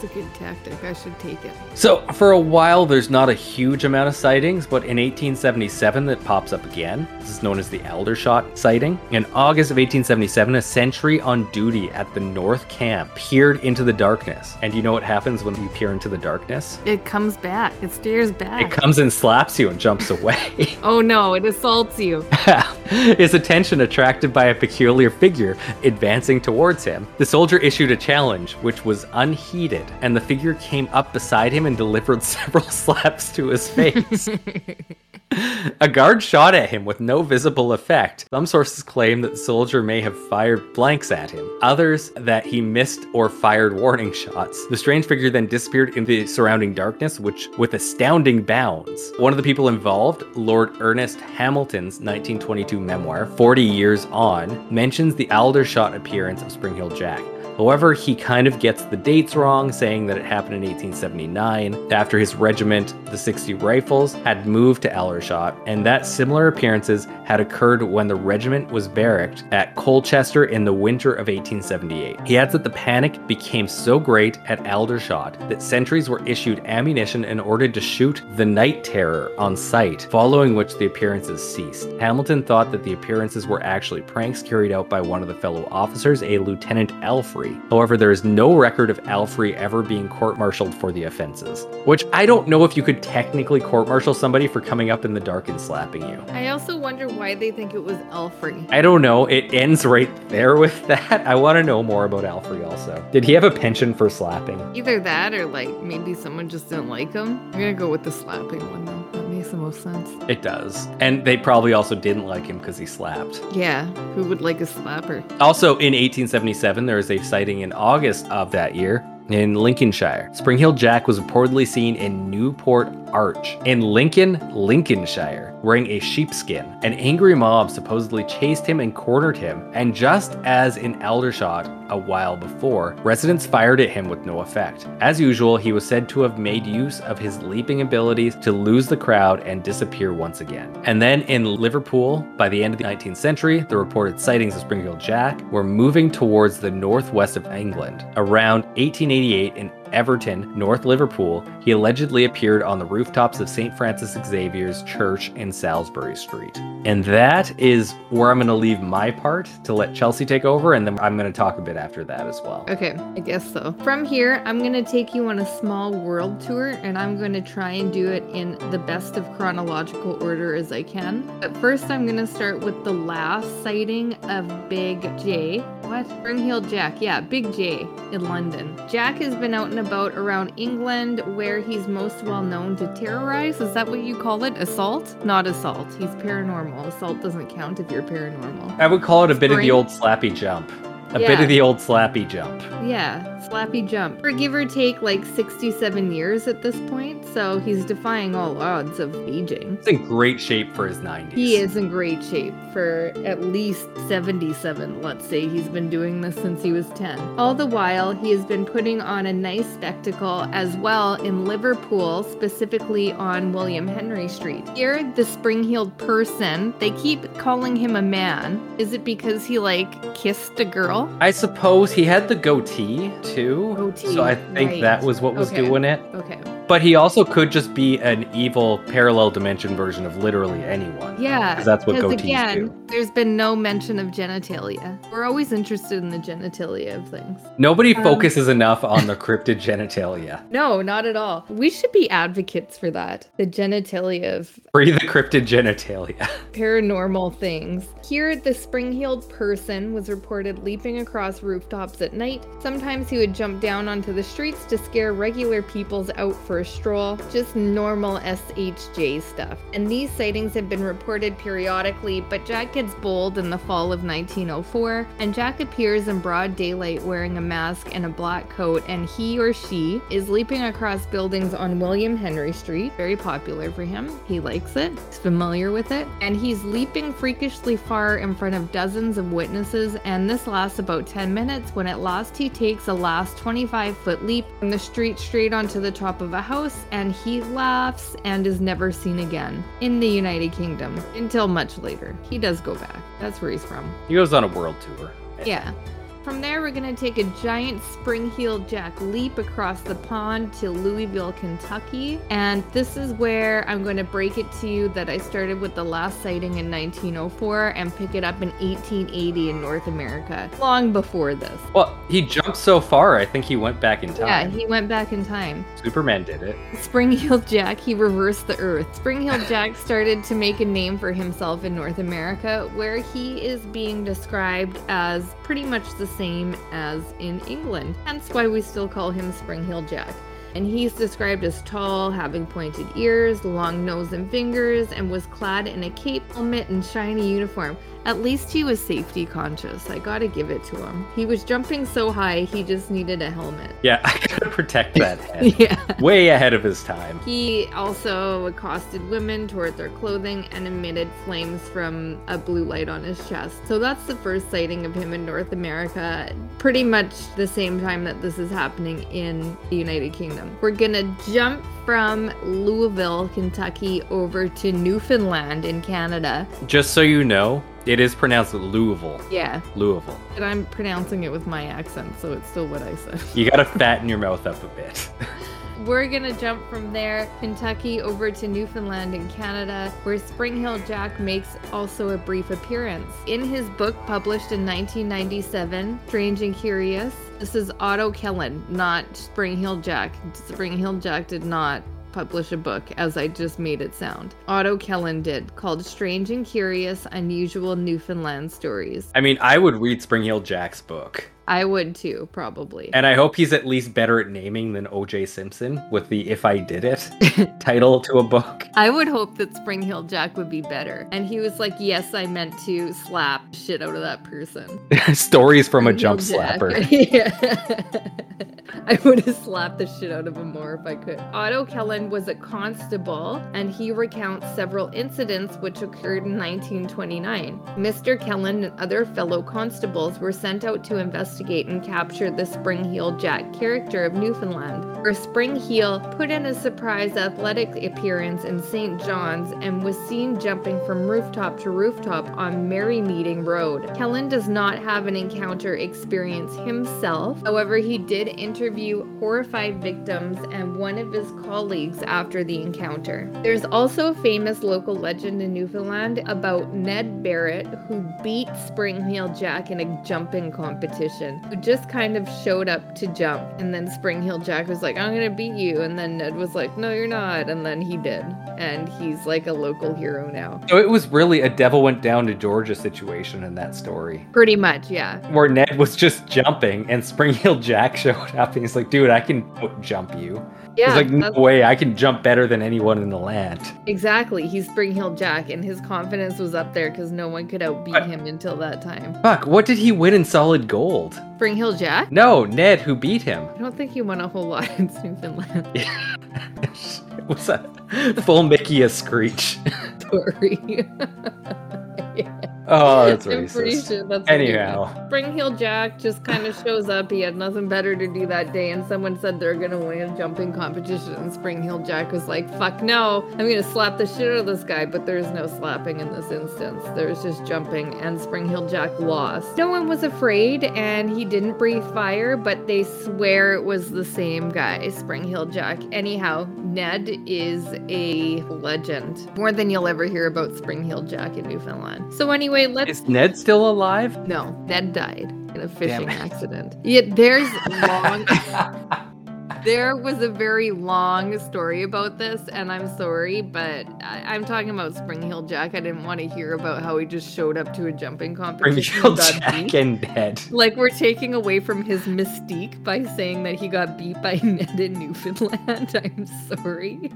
S2: That That's a good tactic. I should take it.
S1: So, for a while, there's not a huge amount of sightings, but in 1877, it pops up again. This is known as the Aldershot sighting. In August of 1877, a sentry on duty at the North Camp peered into the darkness. And you know what happens when you peer into the darkness?
S2: It comes back. It stares back.
S1: It comes and slaps you and jumps away.
S2: oh no, it assaults you.
S1: His attention attracted by a peculiar figure advancing towards him. The soldier issued a challenge, which was unheeded, and the figure came up beside him and delivered several slaps to his face. A guard shot at him with no visible effect. Some sources claim that the soldier may have fired blanks at him, others that he missed or fired warning shots. The strange figure then disappeared in the surrounding darkness, which with astounding bounds. One of the people involved, Lord Ernest Hamilton's 1922 memoir, 40 Years On, mentions the Aldershot appearance of Spring Heel Jack. However, he kind of gets the dates wrong, saying that it happened in 1879 after his regiment, the 60 Rifles, had moved to Aldershot, and that similar appearances had occurred when the regiment was barracked at Colchester in the winter of 1878. He adds that the panic became so great at Aldershot that sentries were issued ammunition and ordered to shoot the night terror on sight, following which the appearances ceased. Hamilton thought that the appearances were actually pranks carried out by one of the fellow officers, a Lieutenant Alfrey. However, there is no record of Alfrey ever being court martialed for the offenses. Which I don't know if you could technically court martial somebody for coming up in the dark and slapping you.
S2: I also wonder why they think it was Alfrey.
S1: I don't know. It ends right there with that. I want to know more about Alfrey also. Did he have a penchant for slapping?
S2: Either that or like maybe someone just didn't like him. I'm gonna go with the slapping one though. Makes the most sense.
S1: It does. And they probably also didn't like him because he slapped.
S2: Yeah, who would like a slapper?
S1: Also, in 1877, there was a sighting in August of that year in Lincolnshire. Spring Heel Jack was reportedly seen in Newport Arch in Lincoln, Lincolnshire, wearing a sheepskin. An angry mob supposedly chased him and cornered him, and just as in Aldershot a while before, residents fired at him with no effect. As usual, he was said to have made use of his leaping abilities to lose the crowd and disappear once again. And then in Liverpool, by the end of the 19th century, the reported sightings of Spring Heel Jack were moving towards the northwest of England. Around 1888 in Everton, North Liverpool, he allegedly appeared on the rooftops of St. Francis Xavier's Church in Salisbury Street. And that is where I'm going to leave my part to let Chelsea take over, and then I'm going to talk a bit after that as well.
S2: Okay, I guess so. From here, I'm going to take you on a small world tour, and I'm going to try and do it in the best of chronological order as I can. But first, I'm going to start with the last sighting of Big J. What? Spring Heel Jack. Yeah, Big J in London. Jack has been out and about around England where he's most well known to terrorize. Is that what you call it? Assault? Not assault. He's paranormal. Assault doesn't count if you're paranormal.
S1: I would call it a bit of the old slappy jump. A bit of the old slappy jump.
S2: Yeah, slappy jump. For give or take like 67 years at this point, so he's defying all odds of aging.
S1: He's in great shape for his 90s.
S2: He is in great shape for at least 77, let's say. He's been doing this since he was 10. All the while, he has been putting on a nice spectacle as well in Liverpool, specifically on William Henry Street. Here, the spring heeled person, they keep calling him a man. Is it because he like kissed a girl?
S1: I suppose he had the goatee too.
S2: Goatee,
S1: so I think
S2: right.
S1: that was what was
S2: Okay.
S1: doing it.
S2: Okay.
S1: But he also could just be an evil parallel dimension version of literally anyone.
S2: Yeah,
S1: 'Cause that's what
S2: because
S1: goatees
S2: again,
S1: do.
S2: there's been no mention of genitalia. We're always interested in the genitalia of things.
S1: Nobody
S2: Um,
S1: focuses enough on the cryptid genitalia.
S2: No, not at all. We should be advocates for that. The genitalia of
S1: Free the cryptid genitalia.
S2: paranormal things. Here, the spring heeled person was reported leaping across rooftops at night. Sometimes he would jump down onto the streets to scare regular peoples out for stroll. Just normal SHJ stuff. And these sightings have been reported periodically, but Jack gets bold in the fall of 1904, and Jack appears in broad daylight wearing a mask and a black coat, and he or she is leaping across buildings on William Henry Street. Very popular for him. He likes it, he's familiar with it, and he's leaping freakishly far in front of dozens of witnesses. And this lasts about 10 minutes when at last he takes a last 25 foot leap from the street straight onto the top of a house, and he laughs and is never seen again in the United Kingdom until much later. He does go back. That's where he's from.
S1: He goes on a world tour.
S2: Yeah. From there, we're going to take a giant spring heeled jack leap across the pond to Louisville, Kentucky. And this is where I'm going to break it to you that I started with the last sighting in 1904 and pick it up in 1880 in North America, long before this.
S1: Well, he jumped so far, I think he went back in time.
S2: Yeah, he went back in time.
S1: Superman did it.
S2: Spring Heeled Jack, he reversed the earth. Spring Heeled Jack started to make a name for himself in North America, where he is being described as pretty much the same as in England. Hence why we still call him Spring Heeled Jack. And he's described as tall, having pointed ears, long nose and fingers, and was clad in a cape, helmet, and shiny uniform. At least he was safety conscious. I gotta give it to him. He was jumping so high, he just needed a helmet.
S1: Yeah, I gotta protect that head.
S2: yeah.
S1: Way ahead of his time.
S2: He also accosted women toward their clothing and emitted flames from a blue light on his chest. So that's the first sighting of him in North America, pretty much the same time that this is happening in the United Kingdom. We're gonna jump from Louisville, Kentucky, over to Newfoundland in Canada.
S1: Just so you know, it is pronounced Louisville.
S2: Yeah,
S1: Louisville.
S2: and I'm pronouncing it with my accent, so it's still what I said.
S1: You gotta fatten your mouth up a bit.
S2: We're gonna jump from there, Kentucky, over to Newfoundland in Canada, where Spring Hill Jack makes also a brief appearance. In his book published in 1997, Strange and Curious, this is Otto Kelland, not Spring Hill Jack. Spring Hill Jack did not publish a book as I just made it sound. Otto Kelland did, called Strange and Curious Unusual Newfoundland Stories.
S1: I mean, I would read Spring Hill Jack's book.
S2: I would too, probably.
S1: And I hope he's at least better at naming than OJ Simpson with the If I Did It title to a book.
S2: I would hope that Spring Hill Jack would be better. And he was like, Yes, I meant to slap shit out of that person.
S1: Stories from a jump
S2: Hill
S1: slapper.
S2: yeah. I would have slapped the shit out of him more if I could. Otto Kelland was a constable and he recounts several incidents which occurred in 1929. Mr. Kelland and other fellow constables were sent out to investigate and capture the Spring Heel Jack character of Newfoundland, where Spring Heel put in a surprise athletic appearance in St. John's and was seen jumping from rooftop to rooftop on Merrymeeting Road. Kelland does not have an encounter experience himself. However, he did interview horrified victims and one of his colleagues after the encounter. There's also a famous local legend in Newfoundland about Ned Barrett, who beat Spring Heel Jack in a jumping competition, who just kind of showed up to jump. And then Spring Heel Jack was like, I'm gonna beat you. And then Ned was like, No, you're not. And then he did. And he's like a local hero now.
S1: So it was really a devil went down to Georgia situation in that story.
S2: Pretty much, yeah.
S1: Where Ned was just jumping and Spring Hill Jack showed up and he's like, dude, I can jump you.
S2: Yeah,
S1: he's like, no way, I can jump better than anyone in the land.
S2: exactly. He's Spring Heel Jack, and his confidence was up there because no one could outbeat
S1: But-
S2: him until that time.
S1: Fuck, what did he win in solid gold?
S2: Spring Heel Jack?
S1: No, Ned, who beat him.
S2: I don't think he won a whole lot in Newfoundland.
S1: it was a full Mickey a screech.
S2: Sorry.
S1: Oh, that's
S2: I'm pretty
S1: racist.
S2: sure that's
S1: Anyhow.
S2: meant. Spring Heel Jack just kind of shows up. He had nothing better to do that day, and someone said they're gonna win a jumping competition. And Spring Heel Jack was like, "Fuck no! I'm gonna slap the shit out of this guy." But there's no slapping in this instance. There's just jumping, and Spring Heel Jack lost. No one was afraid, and he didn't breathe fire, but they swear it was the same guy, Spring Heel Jack. Anyhow, Ned is a legend, more than you'll ever hear about Spring Heel Jack in Newfoundland. So anyway, let's
S1: Is Ned still alive?
S2: no, Ned died in a fishing accident. Yet there's long. there was a very long story about this, and I'm sorry, but I, I'm talking about Spring Hill Jack. I didn't want to hear about how he just showed up to a jumping
S1: Spring
S2: competition.
S1: Hill Jack
S2: beat.
S1: and Ned.
S2: Like we're taking away from his mystique by saying that he got beat by Ned in Newfoundland. I'm sorry.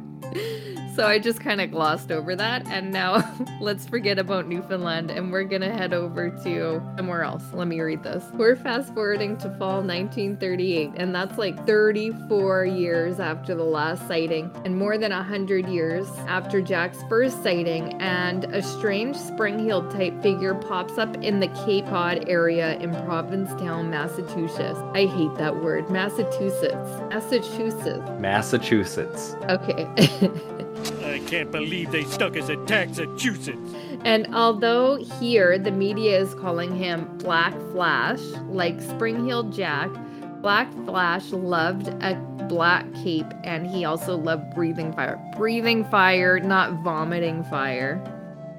S2: So I just kind of glossed over that, and now let's forget about Newfoundland and we're gonna head over to somewhere else. Let me read this. We're fast forwarding to fall 1938, and that's like 34 years after the last sighting, and more than 100 years after Jack's first sighting, and a strange spring heeled type figure pops up in the Cape Cod area in Provincetown, Massachusetts. I hate that word. Massachusetts. Massachusetts.
S1: Massachusetts.
S2: Okay.
S4: I can't believe they stuck us in Massachusetts.
S2: And although here the media is calling him Black Flash, like Spring-Heeled Jack, Black Flash loved a black cape and he also loved breathing fire. Breathing fire, not vomiting fire.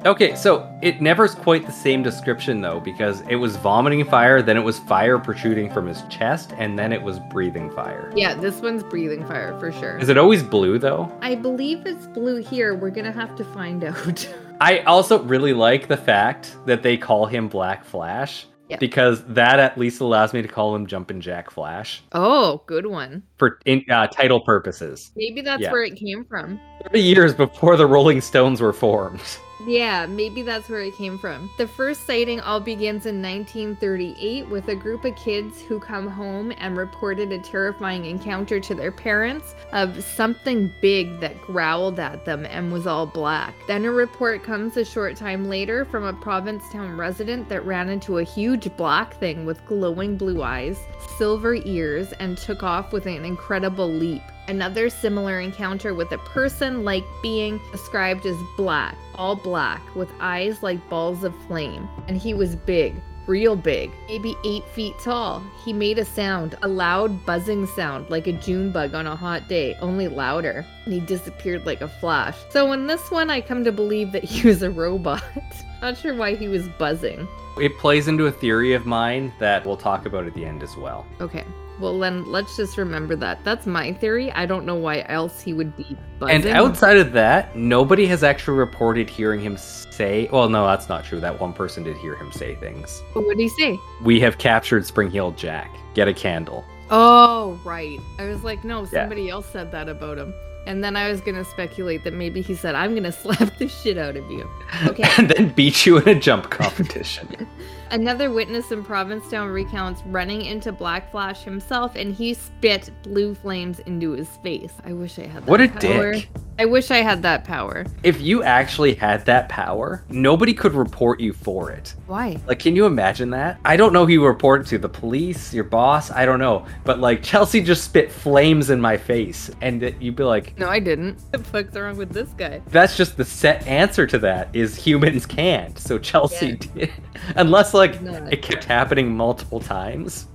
S1: Okay, so it never's quite the same description though, because it was vomiting fire, then it was fire protruding from his chest, and then it was breathing fire.
S2: Yeah, this one's breathing fire for sure.
S1: Is it always blue though?
S2: I believe it's blue here. We're gonna have to find out.
S1: I also really like the fact that they call him Black Flash.
S2: Yeah.
S1: Because that at least allows me to call him Jumpin' Jack Flash
S2: oh, good one.
S1: for in, uh, title purposes.
S2: Maybe that's
S1: Yeah.
S2: where it came from.
S1: 30 years before the Rolling Stones were formed.
S2: Yeah, maybe that's where it came from. The first sighting all begins in 1938 with a group of kids who come home and reported a terrifying encounter to their parents of something big that growled at them and was all black. Then a report comes a short time later from a Provincetown resident that ran into a huge black thing with glowing blue eyes, silver ears, and took off with an incredible leap. Another similar encounter with a person like being described as black, all black, with eyes like balls of flame. And he was big, real big, maybe eight feet tall. He made a sound, a loud buzzing sound, like a June bug on a hot day, only louder. And he disappeared like a flash. So in this one, I come to believe that he was a robot. Not sure why he was buzzing.
S1: It plays into a theory of mine that we'll talk about at the end as well.
S2: Okay. Well, then let's just remember that. That's my theory. I don't know why else he would be buzzing.
S1: And outside of that, nobody has actually reported hearing him say. Well, no, that's not true. That one person did hear him say things.
S2: what did he say?
S1: We have captured Spring Heeled Jack. Get a candle.
S2: Oh, right. I was like, no, somebody else said that about him. And then I was going to speculate that maybe he said, I'm going to slap the shit out of you. Okay.
S1: and then beat you in a jump competition.
S2: Another witness in Provincetown recounts running into Black Flash himself and he spit blue flames into his face. I wish I had that
S1: what a
S2: power.
S1: dick.
S2: I wish I had that power.
S1: If you actually had that power, nobody could report you for it.
S2: Why?
S1: Like, can you imagine that? I don't know who you report to, the police, your boss, I don't know. But like, Chelsea just spit flames in my face, and that you'd be like,
S2: No, I didn't. What the fuck's wrong with this guy?
S1: that's just the set answer to that is humans can't. So Chelsea did, unless like it kept happening multiple times.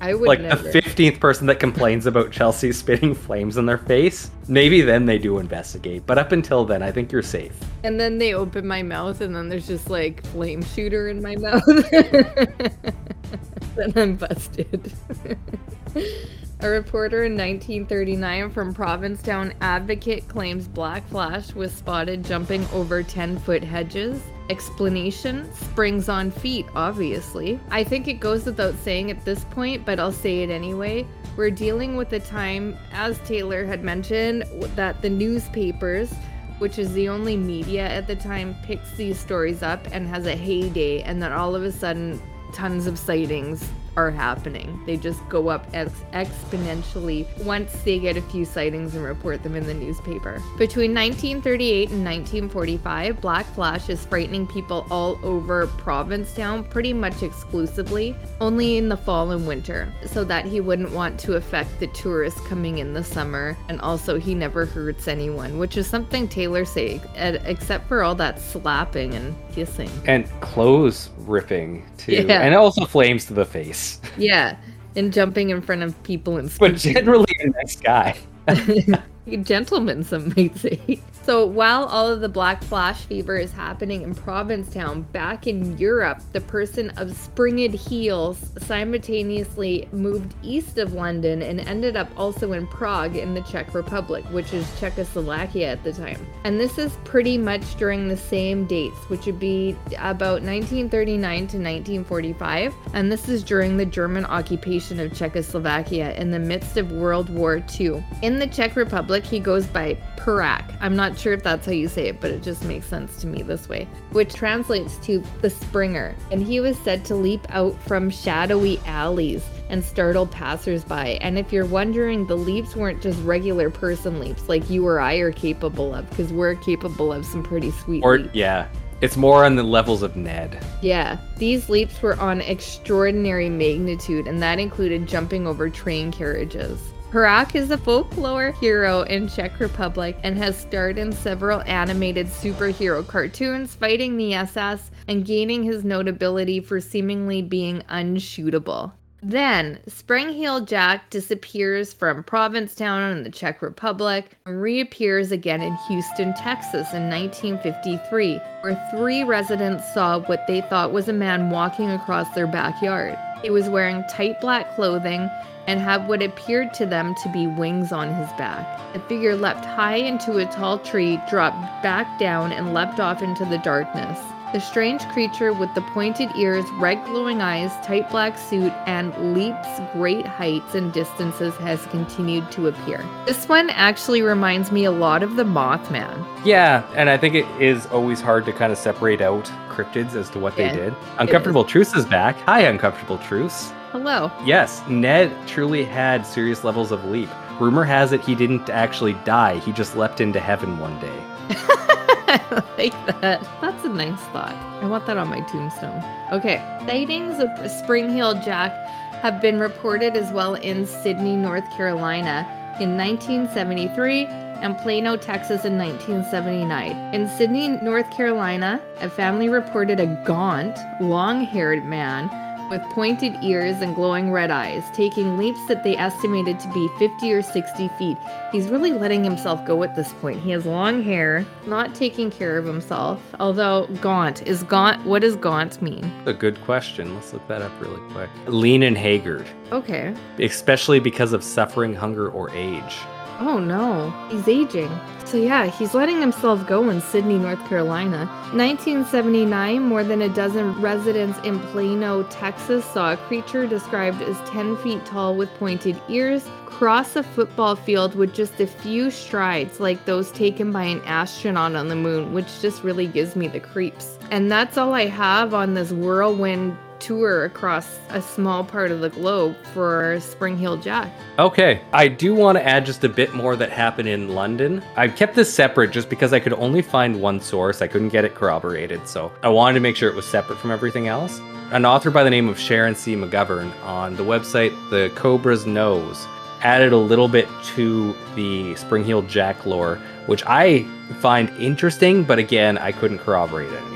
S2: I would
S1: like
S2: never.
S1: the fifteenth person that complains about Chelsea spitting flames in their face, maybe then they do investigate. But up until then, I think you're safe.
S2: And then they open my mouth, and then there's just like flame shooter in my mouth. then I'm busted. A reporter in 1939 from Provincetown Advocate claims Black Flash was spotted jumping over 10 foot hedges. Explanation springs on feet, obviously. I think it goes without saying at this point, but I'll say it anyway. We're dealing with a time, as Taylor had mentioned, that the newspapers which is the only media at the time, picks these stories up and has a heyday, and then all of a sudden, tons of sightings are happening. They just go up ex- exponentially once they get a few sightings and report them in the newspaper. Between 1938 and 1945, Black Flash is frightening people all over Provincetown pretty much exclusively, only in the fall and winter, so that he wouldn't want to affect the tourists coming in the summer, and also he never hurts anyone, which is something Taylor say, ed- except for all that slapping and kissing.
S1: And clothes ripping too,
S2: Yeah.
S1: and also flames to the face.
S2: Yeah, and jumping in front of people and
S1: But generally a nice guy.
S2: gentleman, some might say. So while all of the Black Flash fever is happening in Provincetown, back in Europe, the person of springed heels simultaneously moved east of London and ended up also in Prague in the Czech Republic, which is Czechoslovakia at the time. And this is pretty much during the same dates, which would be about 1939 to 1945. And this is during the German occupation of Czechoslovakia in the midst of World War II. In the Czech Republic, he goes by Perak. I'm not sure if that's how you say it, but it just makes sense to me this way, which translates to the Springer. And he was said to leap out from shadowy alleys and startle passersby. And if you're wondering, the leaps weren't just regular person leaps like you or I are capable of, because we're capable of some pretty sweet
S1: Or
S2: leaps.
S1: yeah, it's more on the levels of Ned.
S2: Yeah, these leaps were on extraordinary magnitude, and that included jumping over train carriages. Horak is a folklore hero in Czech Republic and has starred in several animated superhero cartoons fighting the SS and gaining his notability for seemingly being unshootable. Then, Spring-Heeled Jack disappears from Provincetown in the Czech Republic and reappears again in Houston, Texas in 1953, where three residents saw what they thought was a man walking across their backyard. He was wearing tight black clothing and had what appeared to them to be wings on his back. The figure leapt high into a tall tree, dropped back down, and leapt off into the darkness. The strange creature with the pointed ears, red glowing eyes, tight black suit, and leaps great heights and distances has continued to appear. This one actually reminds me a lot of the Mothman.
S1: Yeah, and I think it is always hard to kind of separate out cryptids as to what
S2: Yeah,
S1: they did. Uncomfortable Truths is back. Hi, Uncomfortable Truths.
S2: Hello.
S1: Yes, Ned truly had serious levels of leap. Rumor has it he didn't actually die, he just leapt into heaven one day.
S2: I like that. That's a nice thought. I want that on my tombstone. Okay. Sightings of Spring-Heeled Jack have been reported as well in Sydney, North Carolina in 1973 and Plano, Texas in 1979. In Sydney, North Carolina, a family reported a gaunt, long-haired man with pointed ears and glowing red eyes, taking leaps that they estimated to be 50 or 60 feet. He's really letting himself go at this point. He has long hair, not taking care of himself. Although gaunt is gaunt. What does gaunt mean?
S1: A good question. Let's look that up really quick. Lean and haggard,
S2: Okay.
S1: especially because of suffering, hunger, or age.
S2: Oh no, he's aging. So yeah, he's letting himself go in Sydney, North Carolina. 1979, more than a dozen residents in Plano, Texas saw a creature described as 10 feet tall with pointed ears cross a football field with just a few strides like those taken by an astronaut on the moon, which just really gives me the creeps. And that's all I have on this whirlwind tour across a small part of the globe for Spring Hill Jack.
S1: Okay, I do want to add just a bit more that happened in London. I kept this separate just because I could only find one source. I couldn't get it corroborated, so I wanted to make sure it was separate from everything else. An author by the name of Sharon C. McGovern on the website The Cobra's Nose added a little bit to the Spring Heel Jack lore, which I find interesting, but again, I couldn't corroborate it.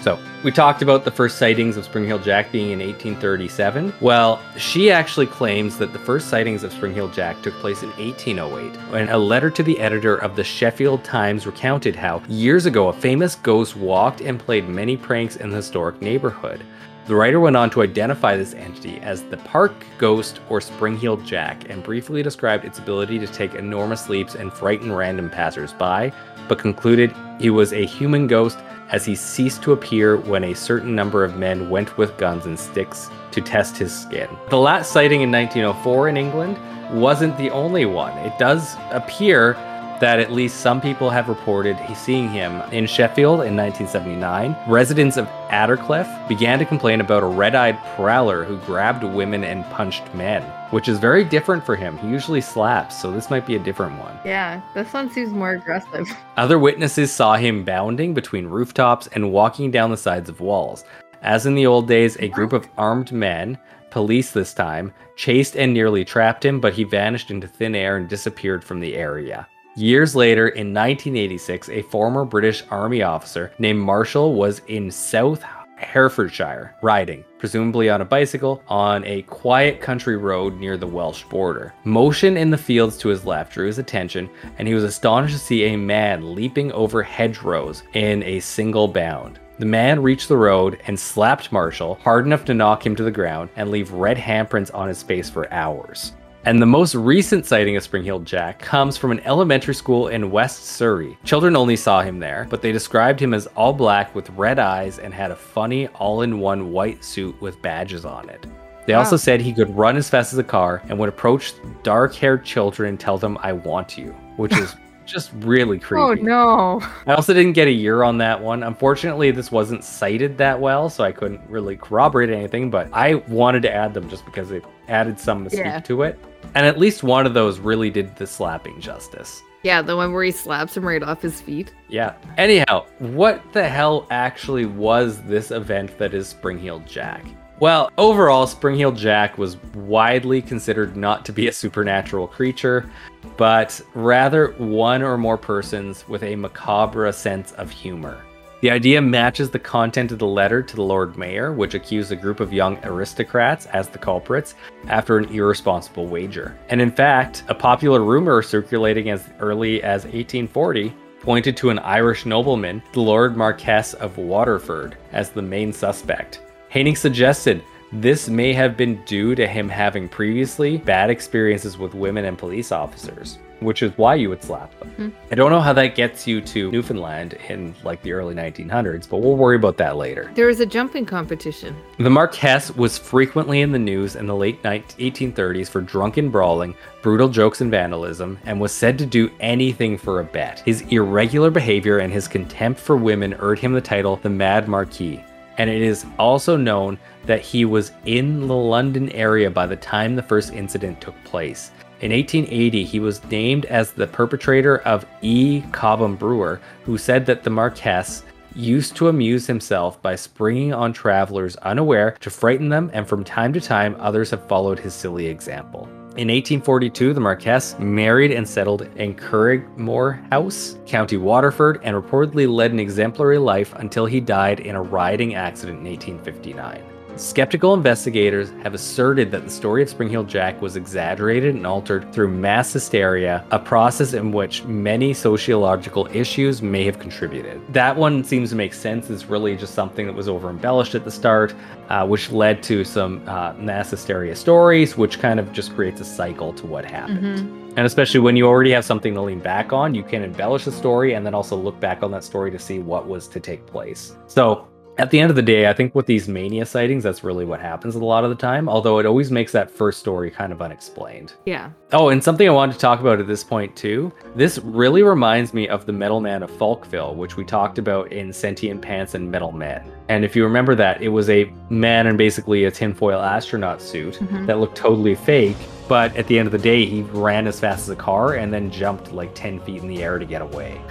S1: So, we talked about the first sightings of Spring Heel Jack being in 1837. Well, she actually claims that the first sightings of Spring Heel Jack took place in 1808, when a letter to the editor of the Sheffield Times recounted how years ago a famous ghost walked and played many pranks in the historic neighborhood. The writer went on to identify this entity as the Park Ghost or Spring-Heeled Jack and briefly described its ability to take enormous leaps and frighten random passers-by, but concluded he was a human ghost as he ceased to appear when a certain number of men went with guns and sticks to test his skin. The last sighting in 1904 in England wasn't the only one. It does appear that at least some people have reported seeing him in Sheffield in 1979. Residents of Attercliffe began to complain about a red eyed prowler who grabbed women and punched men, which is very different for him. He usually slaps, so this might be a different one.
S2: Yeah, this one seems more aggressive.
S1: Other witnesses saw him bounding between rooftops and walking down the sides of walls. As in the old days, a group of armed men, police this time, chased and nearly trapped him, but he vanished into thin air and disappeared from the area. Years later, in 1986, a former British Army officer named Marshall was in South Herefordshire riding, presumably on a bicycle, on a quiet country road near the Welsh border. Motion in the fields to his left drew his attention, and he was astonished to see a man leaping over hedgerows in a single bound. The man reached the road and slapped Marshall hard enough to knock him to the ground and leave red handprints on his face for hours. And the most recent sighting of Spring-Heeled Jack comes from an elementary school in West Surrey. Children only saw him there, but they described him as all black with red eyes and had a funny all-in-one white suit with badges on it. They also said he could run as fast as a car and would approach dark-haired children and tell them, I want you, which is just really oh, creepy.
S2: Oh no.
S1: I also didn't get a year on that one. Unfortunately, this wasn't cited that well, so I couldn't really corroborate anything, but I wanted to add them just because it added some mystique
S2: Yeah.
S1: to it. And at least one of those really did the slapping justice.
S2: Yeah, the one where he slaps him right off his feet.
S1: Yeah. Anyhow, what the hell actually was this event that is Spring-Heeled Jack? Well, overall, Spring-Heeled Jack was widely considered not to be a supernatural creature, but rather one or more persons with a macabre sense of humor. The idea matches the content of the letter to the Lord Mayor, which accused a group of young aristocrats as the culprits after an irresponsible wager. And in fact, a popular rumor circulating as early as 1840 pointed to an Irish nobleman, the Lord Marquess of Waterford, as the main suspect. Haining suggested this may have been due to him having previously bad experiences with women and police officers, which is why you would slap them.
S2: Hmm.
S1: I don't know how that gets you to Newfoundland in like the early 1900s, but we'll worry about that later.
S2: There was a jumping competition.
S1: The Marquess was frequently in the news in the late 19- 1830s for drunken brawling, brutal jokes, and vandalism, and was said to do anything for a bet. His irregular behavior and his contempt for women earned him the title the Mad Marquis. And it is also known that he was in the London area by the time the first incident took place. In 1880, he was named as the perpetrator of E. Cobham Brewer, who said that the Marquess used to amuse himself by springing on travelers unaware to frighten them, and from time to time, others have followed his silly example. In 1842, the Marquess married and settled in Curraghmore House, County Waterford, and reportedly led an exemplary life until he died in a riding accident in 1859. Skeptical investigators have asserted that the story of Spring-Heeled Jack was exaggerated and altered through mass hysteria, a process in which many sociological issues may have contributed. That one seems to make sense. It's really just something that was over embellished at the start, uh, which led to some uh, mass hysteria stories, which kind of just creates a cycle to what happened. And especially when you already have something to lean back on, you can embellish the story and then also look back on that story to see what was to take place. So at the end of the day, I think with these mania sightings, that's really what happens a lot of the time, although it always makes that first story kind of unexplained.
S2: Yeah.
S1: Oh, and something I wanted to talk about at this point too. This really reminds me of the Metal Man of Falkville, which we talked about in Sentient Pants and Metal Men. And if you remember that, it was a man in basically a tinfoil astronaut suit
S2: Mhm.
S1: that looked totally fake. But at the end of the day, he ran as fast as a car and then jumped like 10 feet in the air to get away.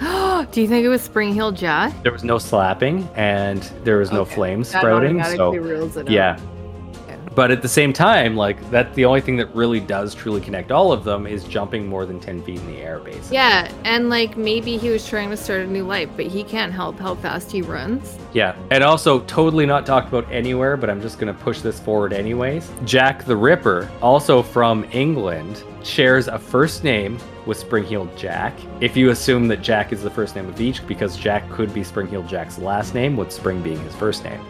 S2: Do you think it was Spring Hill Jack?
S1: There was no slapping and there was no
S2: Okay.
S1: flames
S2: That
S1: sprouting. So
S2: it
S1: yeah.
S2: Okay.
S1: But at the same time, like that's the only thing that really does truly connect all of them is jumping more than 10 feet in the air, basically.
S2: Yeah, and like maybe he was trying to start a new life, but he can't help how fast he runs.
S1: Yeah. And also, totally not talked about anywhere, but I'm just to push this forward anyways. Jack the Ripper, also from England, shares a first name with Spring-Heeled Jack. If you assume that Jack is the first name of each, because Jack could be Spring-Heeled Jack's last name, with Spring being his first name.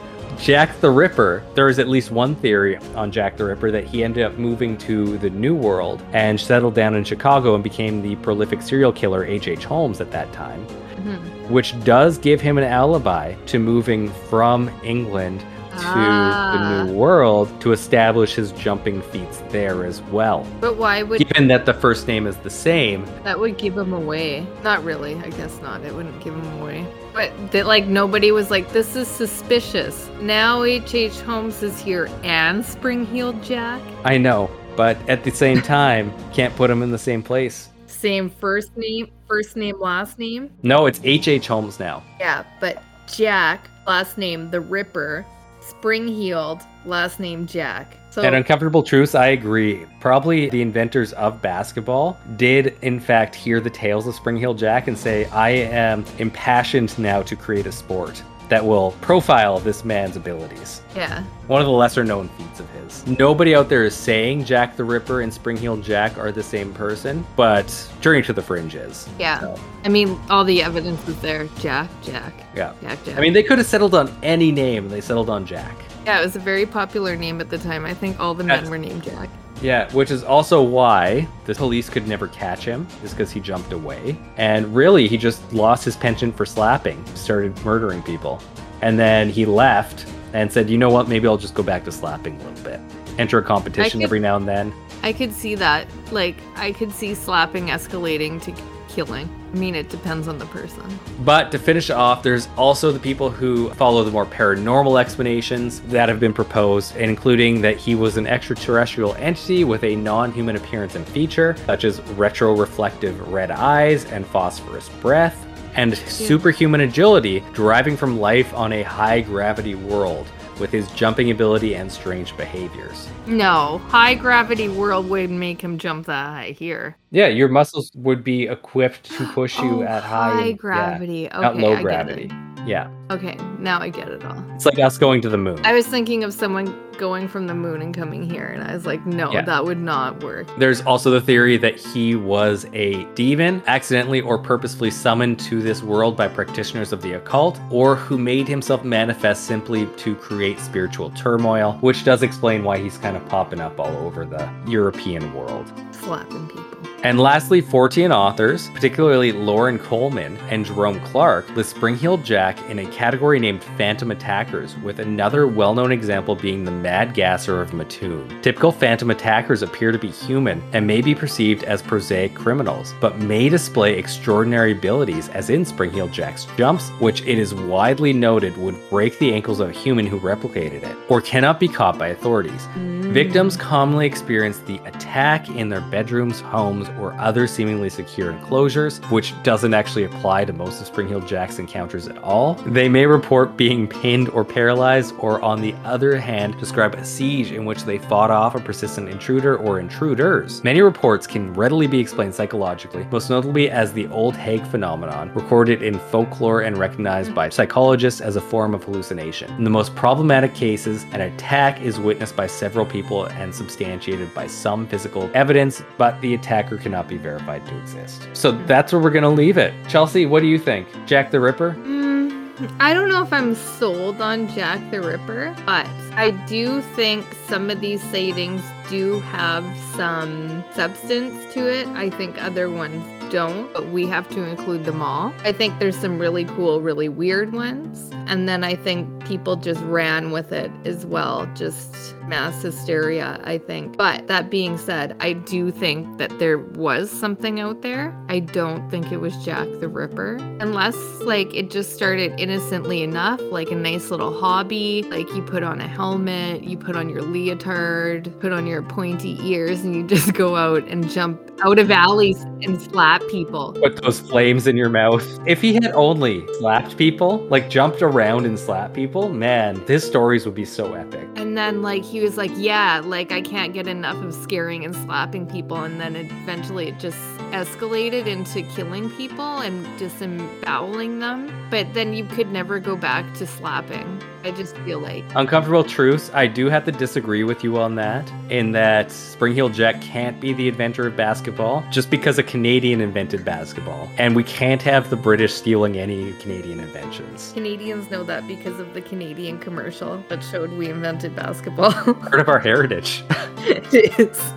S1: Jack the Ripper, there is at least one theory on Jack the Ripper that he ended up moving to the New World and settled down in Chicago and became the prolific serial killer H.H. H. Holmes at that time
S2: Mhm.
S1: which does give him an alibi to moving from England to
S2: Ah.
S1: the New World to establish his jumping feats there as well.
S2: But why would
S1: Given that the first name is the same,
S2: that would give him away? Not really, I guess not. It wouldn't give him away. But that like nobody was like, this is suspicious. Now H. H. Holmes is here and Spring Heeled Jack.
S1: I know, but at the same time, can't put him in the same place.
S2: Same first name, first name, last name.
S1: No, it's H.H. H. Holmes now.
S2: Yeah, but Jack, last name the Ripper, Spring Heeled, last name Jack. So
S1: And uncomfortable truths, I agree. Probably the inventors of basketball did, in fact, hear the tales of Spring Hill Jack and say, I am impassioned now to create a sport that will profile this man's abilities.
S2: yeah,
S1: One of the lesser known feats of his. Nobody out there is saying Jack the Ripper and Spring Heel Jack are the same person, but Journey to the Fringe is.
S2: yeah.
S1: So,
S2: I mean, all the evidence is there. Jack, Jack,
S1: yeah.
S2: Jack, Jack.
S1: I mean, they could have settled on any name and they settled on Jack.
S2: yeah, it was a very popular name at the time. I think all the men
S1: That's-
S2: were named Jack.
S1: Yeah, which is also why the police could never catch him, is because he jumped away. And really, he just lost his penchant for slapping, started murdering people. And then he left and said, you know what, maybe I'll just go back to slapping a little bit. Enter a competition
S2: could-
S1: every now and then.
S2: I could see that. Like, I could see slapping escalating to killing. I mean, it depends on the person.
S1: But to finish off, there's also the people who follow the more paranormal explanations that have been proposed, including that he was an extraterrestrial entity with a non human appearance and feature, such as retro-reflective red eyes and phosphorus breath, and superhuman agility deriving from life on a high gravity world. With his jumping ability and strange behaviors.
S2: No, high gravity world would make him jump that high here.
S1: Yeah, your muscles would be equipped to push you
S2: Oh,
S1: at high,
S2: high
S1: yeah,
S2: gravity. okay,
S1: not low
S2: I get
S1: gravity. Yeah,
S2: Okay, now I get it all.
S1: it's like us going to the moon.
S2: I was thinking of someone going from the moon and coming here, and I was like, no,
S1: Yeah.
S2: that would not work.
S1: There's also the theory that he was a demon, accidentally or purposefully summoned to this world by practitioners of the occult, or who made himself manifest simply to create spiritual turmoil, which does explain why he's kind of popping up all over the European world.
S2: Slapping people.
S1: And lastly, Fortean authors, particularly Loren Coleman and Jerome Clark, list Spring-Heeled Jack in a category named Phantom Attackers, with another well-known example being the Mad Gasser of Mattoon. Typical Phantom Attackers appear to be human and may be perceived as prosaic criminals, but may display extraordinary abilities, as in Spring-Heeled Jack's jumps, which it is widely noted would break the ankles of a human who replicated it, or cannot be caught by authorities. Mm. Victims commonly experience the attack in their bedrooms, homes, or other seemingly secure enclosures, which doesn't actually apply to most of Spring-Heeled Jack's encounters at all. They may report being pinned or paralyzed, or on the other hand, describe a siege in which they fought off a persistent intruder or intruders. Many reports can readily be explained psychologically, most notably as the Old Hag phenomenon, recorded in folklore and recognized by psychologists as a form of hallucination. In the most problematic cases, an attack is witnessed by several people and substantiated by some physical evidence, but the attacker cannot be verified to exist. So that's where we're going to leave it. Chelsea, what do you think? Jack the Ripper?
S2: Mm, I don't know if I'm sold on Jack the Ripper, but I do think some of these sightings do have some substance to it. I think other ones don't, but we have to include them all. I think there's some really cool, really weird ones. And then I think people just ran with it as well, just mass hysteria, I think. But that being said, I do think that there was something out there. I don't think it was Jack the Ripper. Unless, like, it just started innocently enough, like a nice little hobby. Like, you put on a helmet, you put on your leotard, put on your pointy ears, and you just go out and jump out of alleys and slap people.
S1: Put those flames in your mouth. If he had only slapped people, like jumped around and slapped people, man, his stories would be so epic.
S2: And then, like, he was like, Yeah, like, I can't get enough of scaring and slapping people. And then eventually it just escalated into killing people and disemboweling them. But then you could never go back to slapping. I just feel like.
S1: Uncomfortable truths, I do have to disagree with you on that, in that Spring Heel Jack can't be the inventor of basketball just because a Canadian invented basketball. And we can't have the British stealing any Canadian inventions.
S2: Canadians know that because of the Canadian commercial that showed we invented basketball.
S1: Part of our heritage.
S2: it is.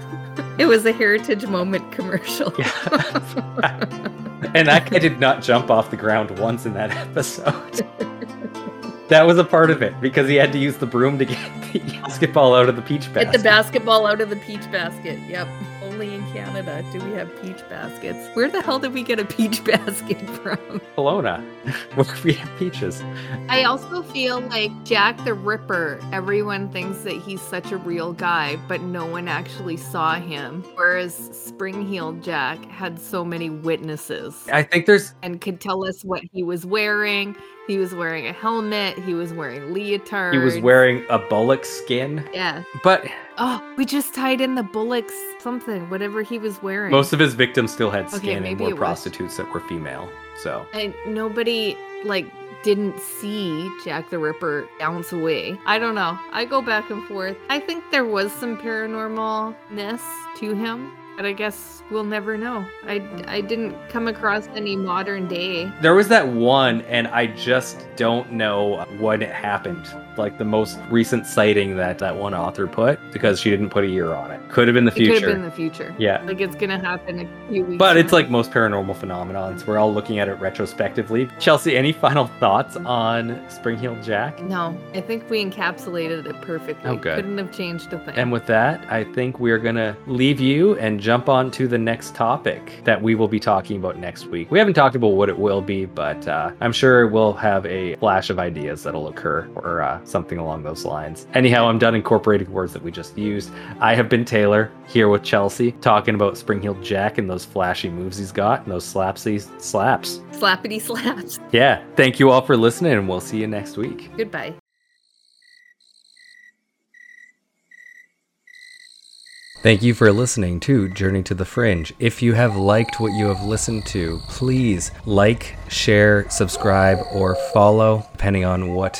S2: It was a heritage moment commercial.
S1: and that guy did not jump off the ground once in that episode. That was a part of it because he had to use the broom to get the basketball out of the peach basket.
S2: Get the basketball out of the peach basket. Yep. Only in Canada do we have peach baskets. Where the hell did we get a peach basket from?
S1: Kelowna, where we have peaches.
S2: I also feel like Jack the Ripper, everyone thinks that he's such a real guy, but no one actually saw him. Whereas Spring Heeled Jack had so many witnesses
S1: I think there's
S2: and could tell us what he was wearing. He was wearing a helmet, he was wearing leotard.
S1: he was wearing a bullock skin,
S2: Yeah.
S1: but
S2: Oh, we just tied in the bullocks something, whatever he was wearing.
S1: most of his victims still had
S2: Okay,
S1: skin and
S2: maybe
S1: were
S2: it was.
S1: prostitutes that were female. So
S2: and nobody like didn't see Jack the Ripper bounce away. I don't know. I go back and forth. I think there was some paranormalness to him, but I guess we'll never know. I I didn't come across any modern day.
S1: there was that one, and I just don't know when it happened. Like the most recent sighting that that one author put because she didn't put a year on it. Could have been the
S2: It could
S1: future.
S2: have been the future.
S1: yeah.
S2: Like it's gonna happen a few weeks.
S1: But it's like most paranormal phenomenons. We're all looking at it retrospectively. Chelsea, any final thoughts on Spring Heeled Jack?
S2: No, I think we encapsulated it perfectly.
S1: Oh, good.
S2: Couldn't have changed a thing.
S1: And with that, I think we're going to leave you and jump on to the next topic that we will be talking about next week. We haven't talked about what it will be, but uh, I'm sure we'll have a flash of ideas that'll occur or uh, something along those lines. Anyhow, I'm done incorporating words that we just used. I have been Taylor here with Chelsea talking about Springheel Jack and those flashy moves he's got and those slapsy slaps.
S2: Slappity slaps.
S1: Yeah. Thank you all for listening and we'll see you next week.
S2: Goodbye.
S1: Thank you for listening to Journey to the Fringe. If you have liked what you have listened to, please like, share, subscribe, or follow, depending on what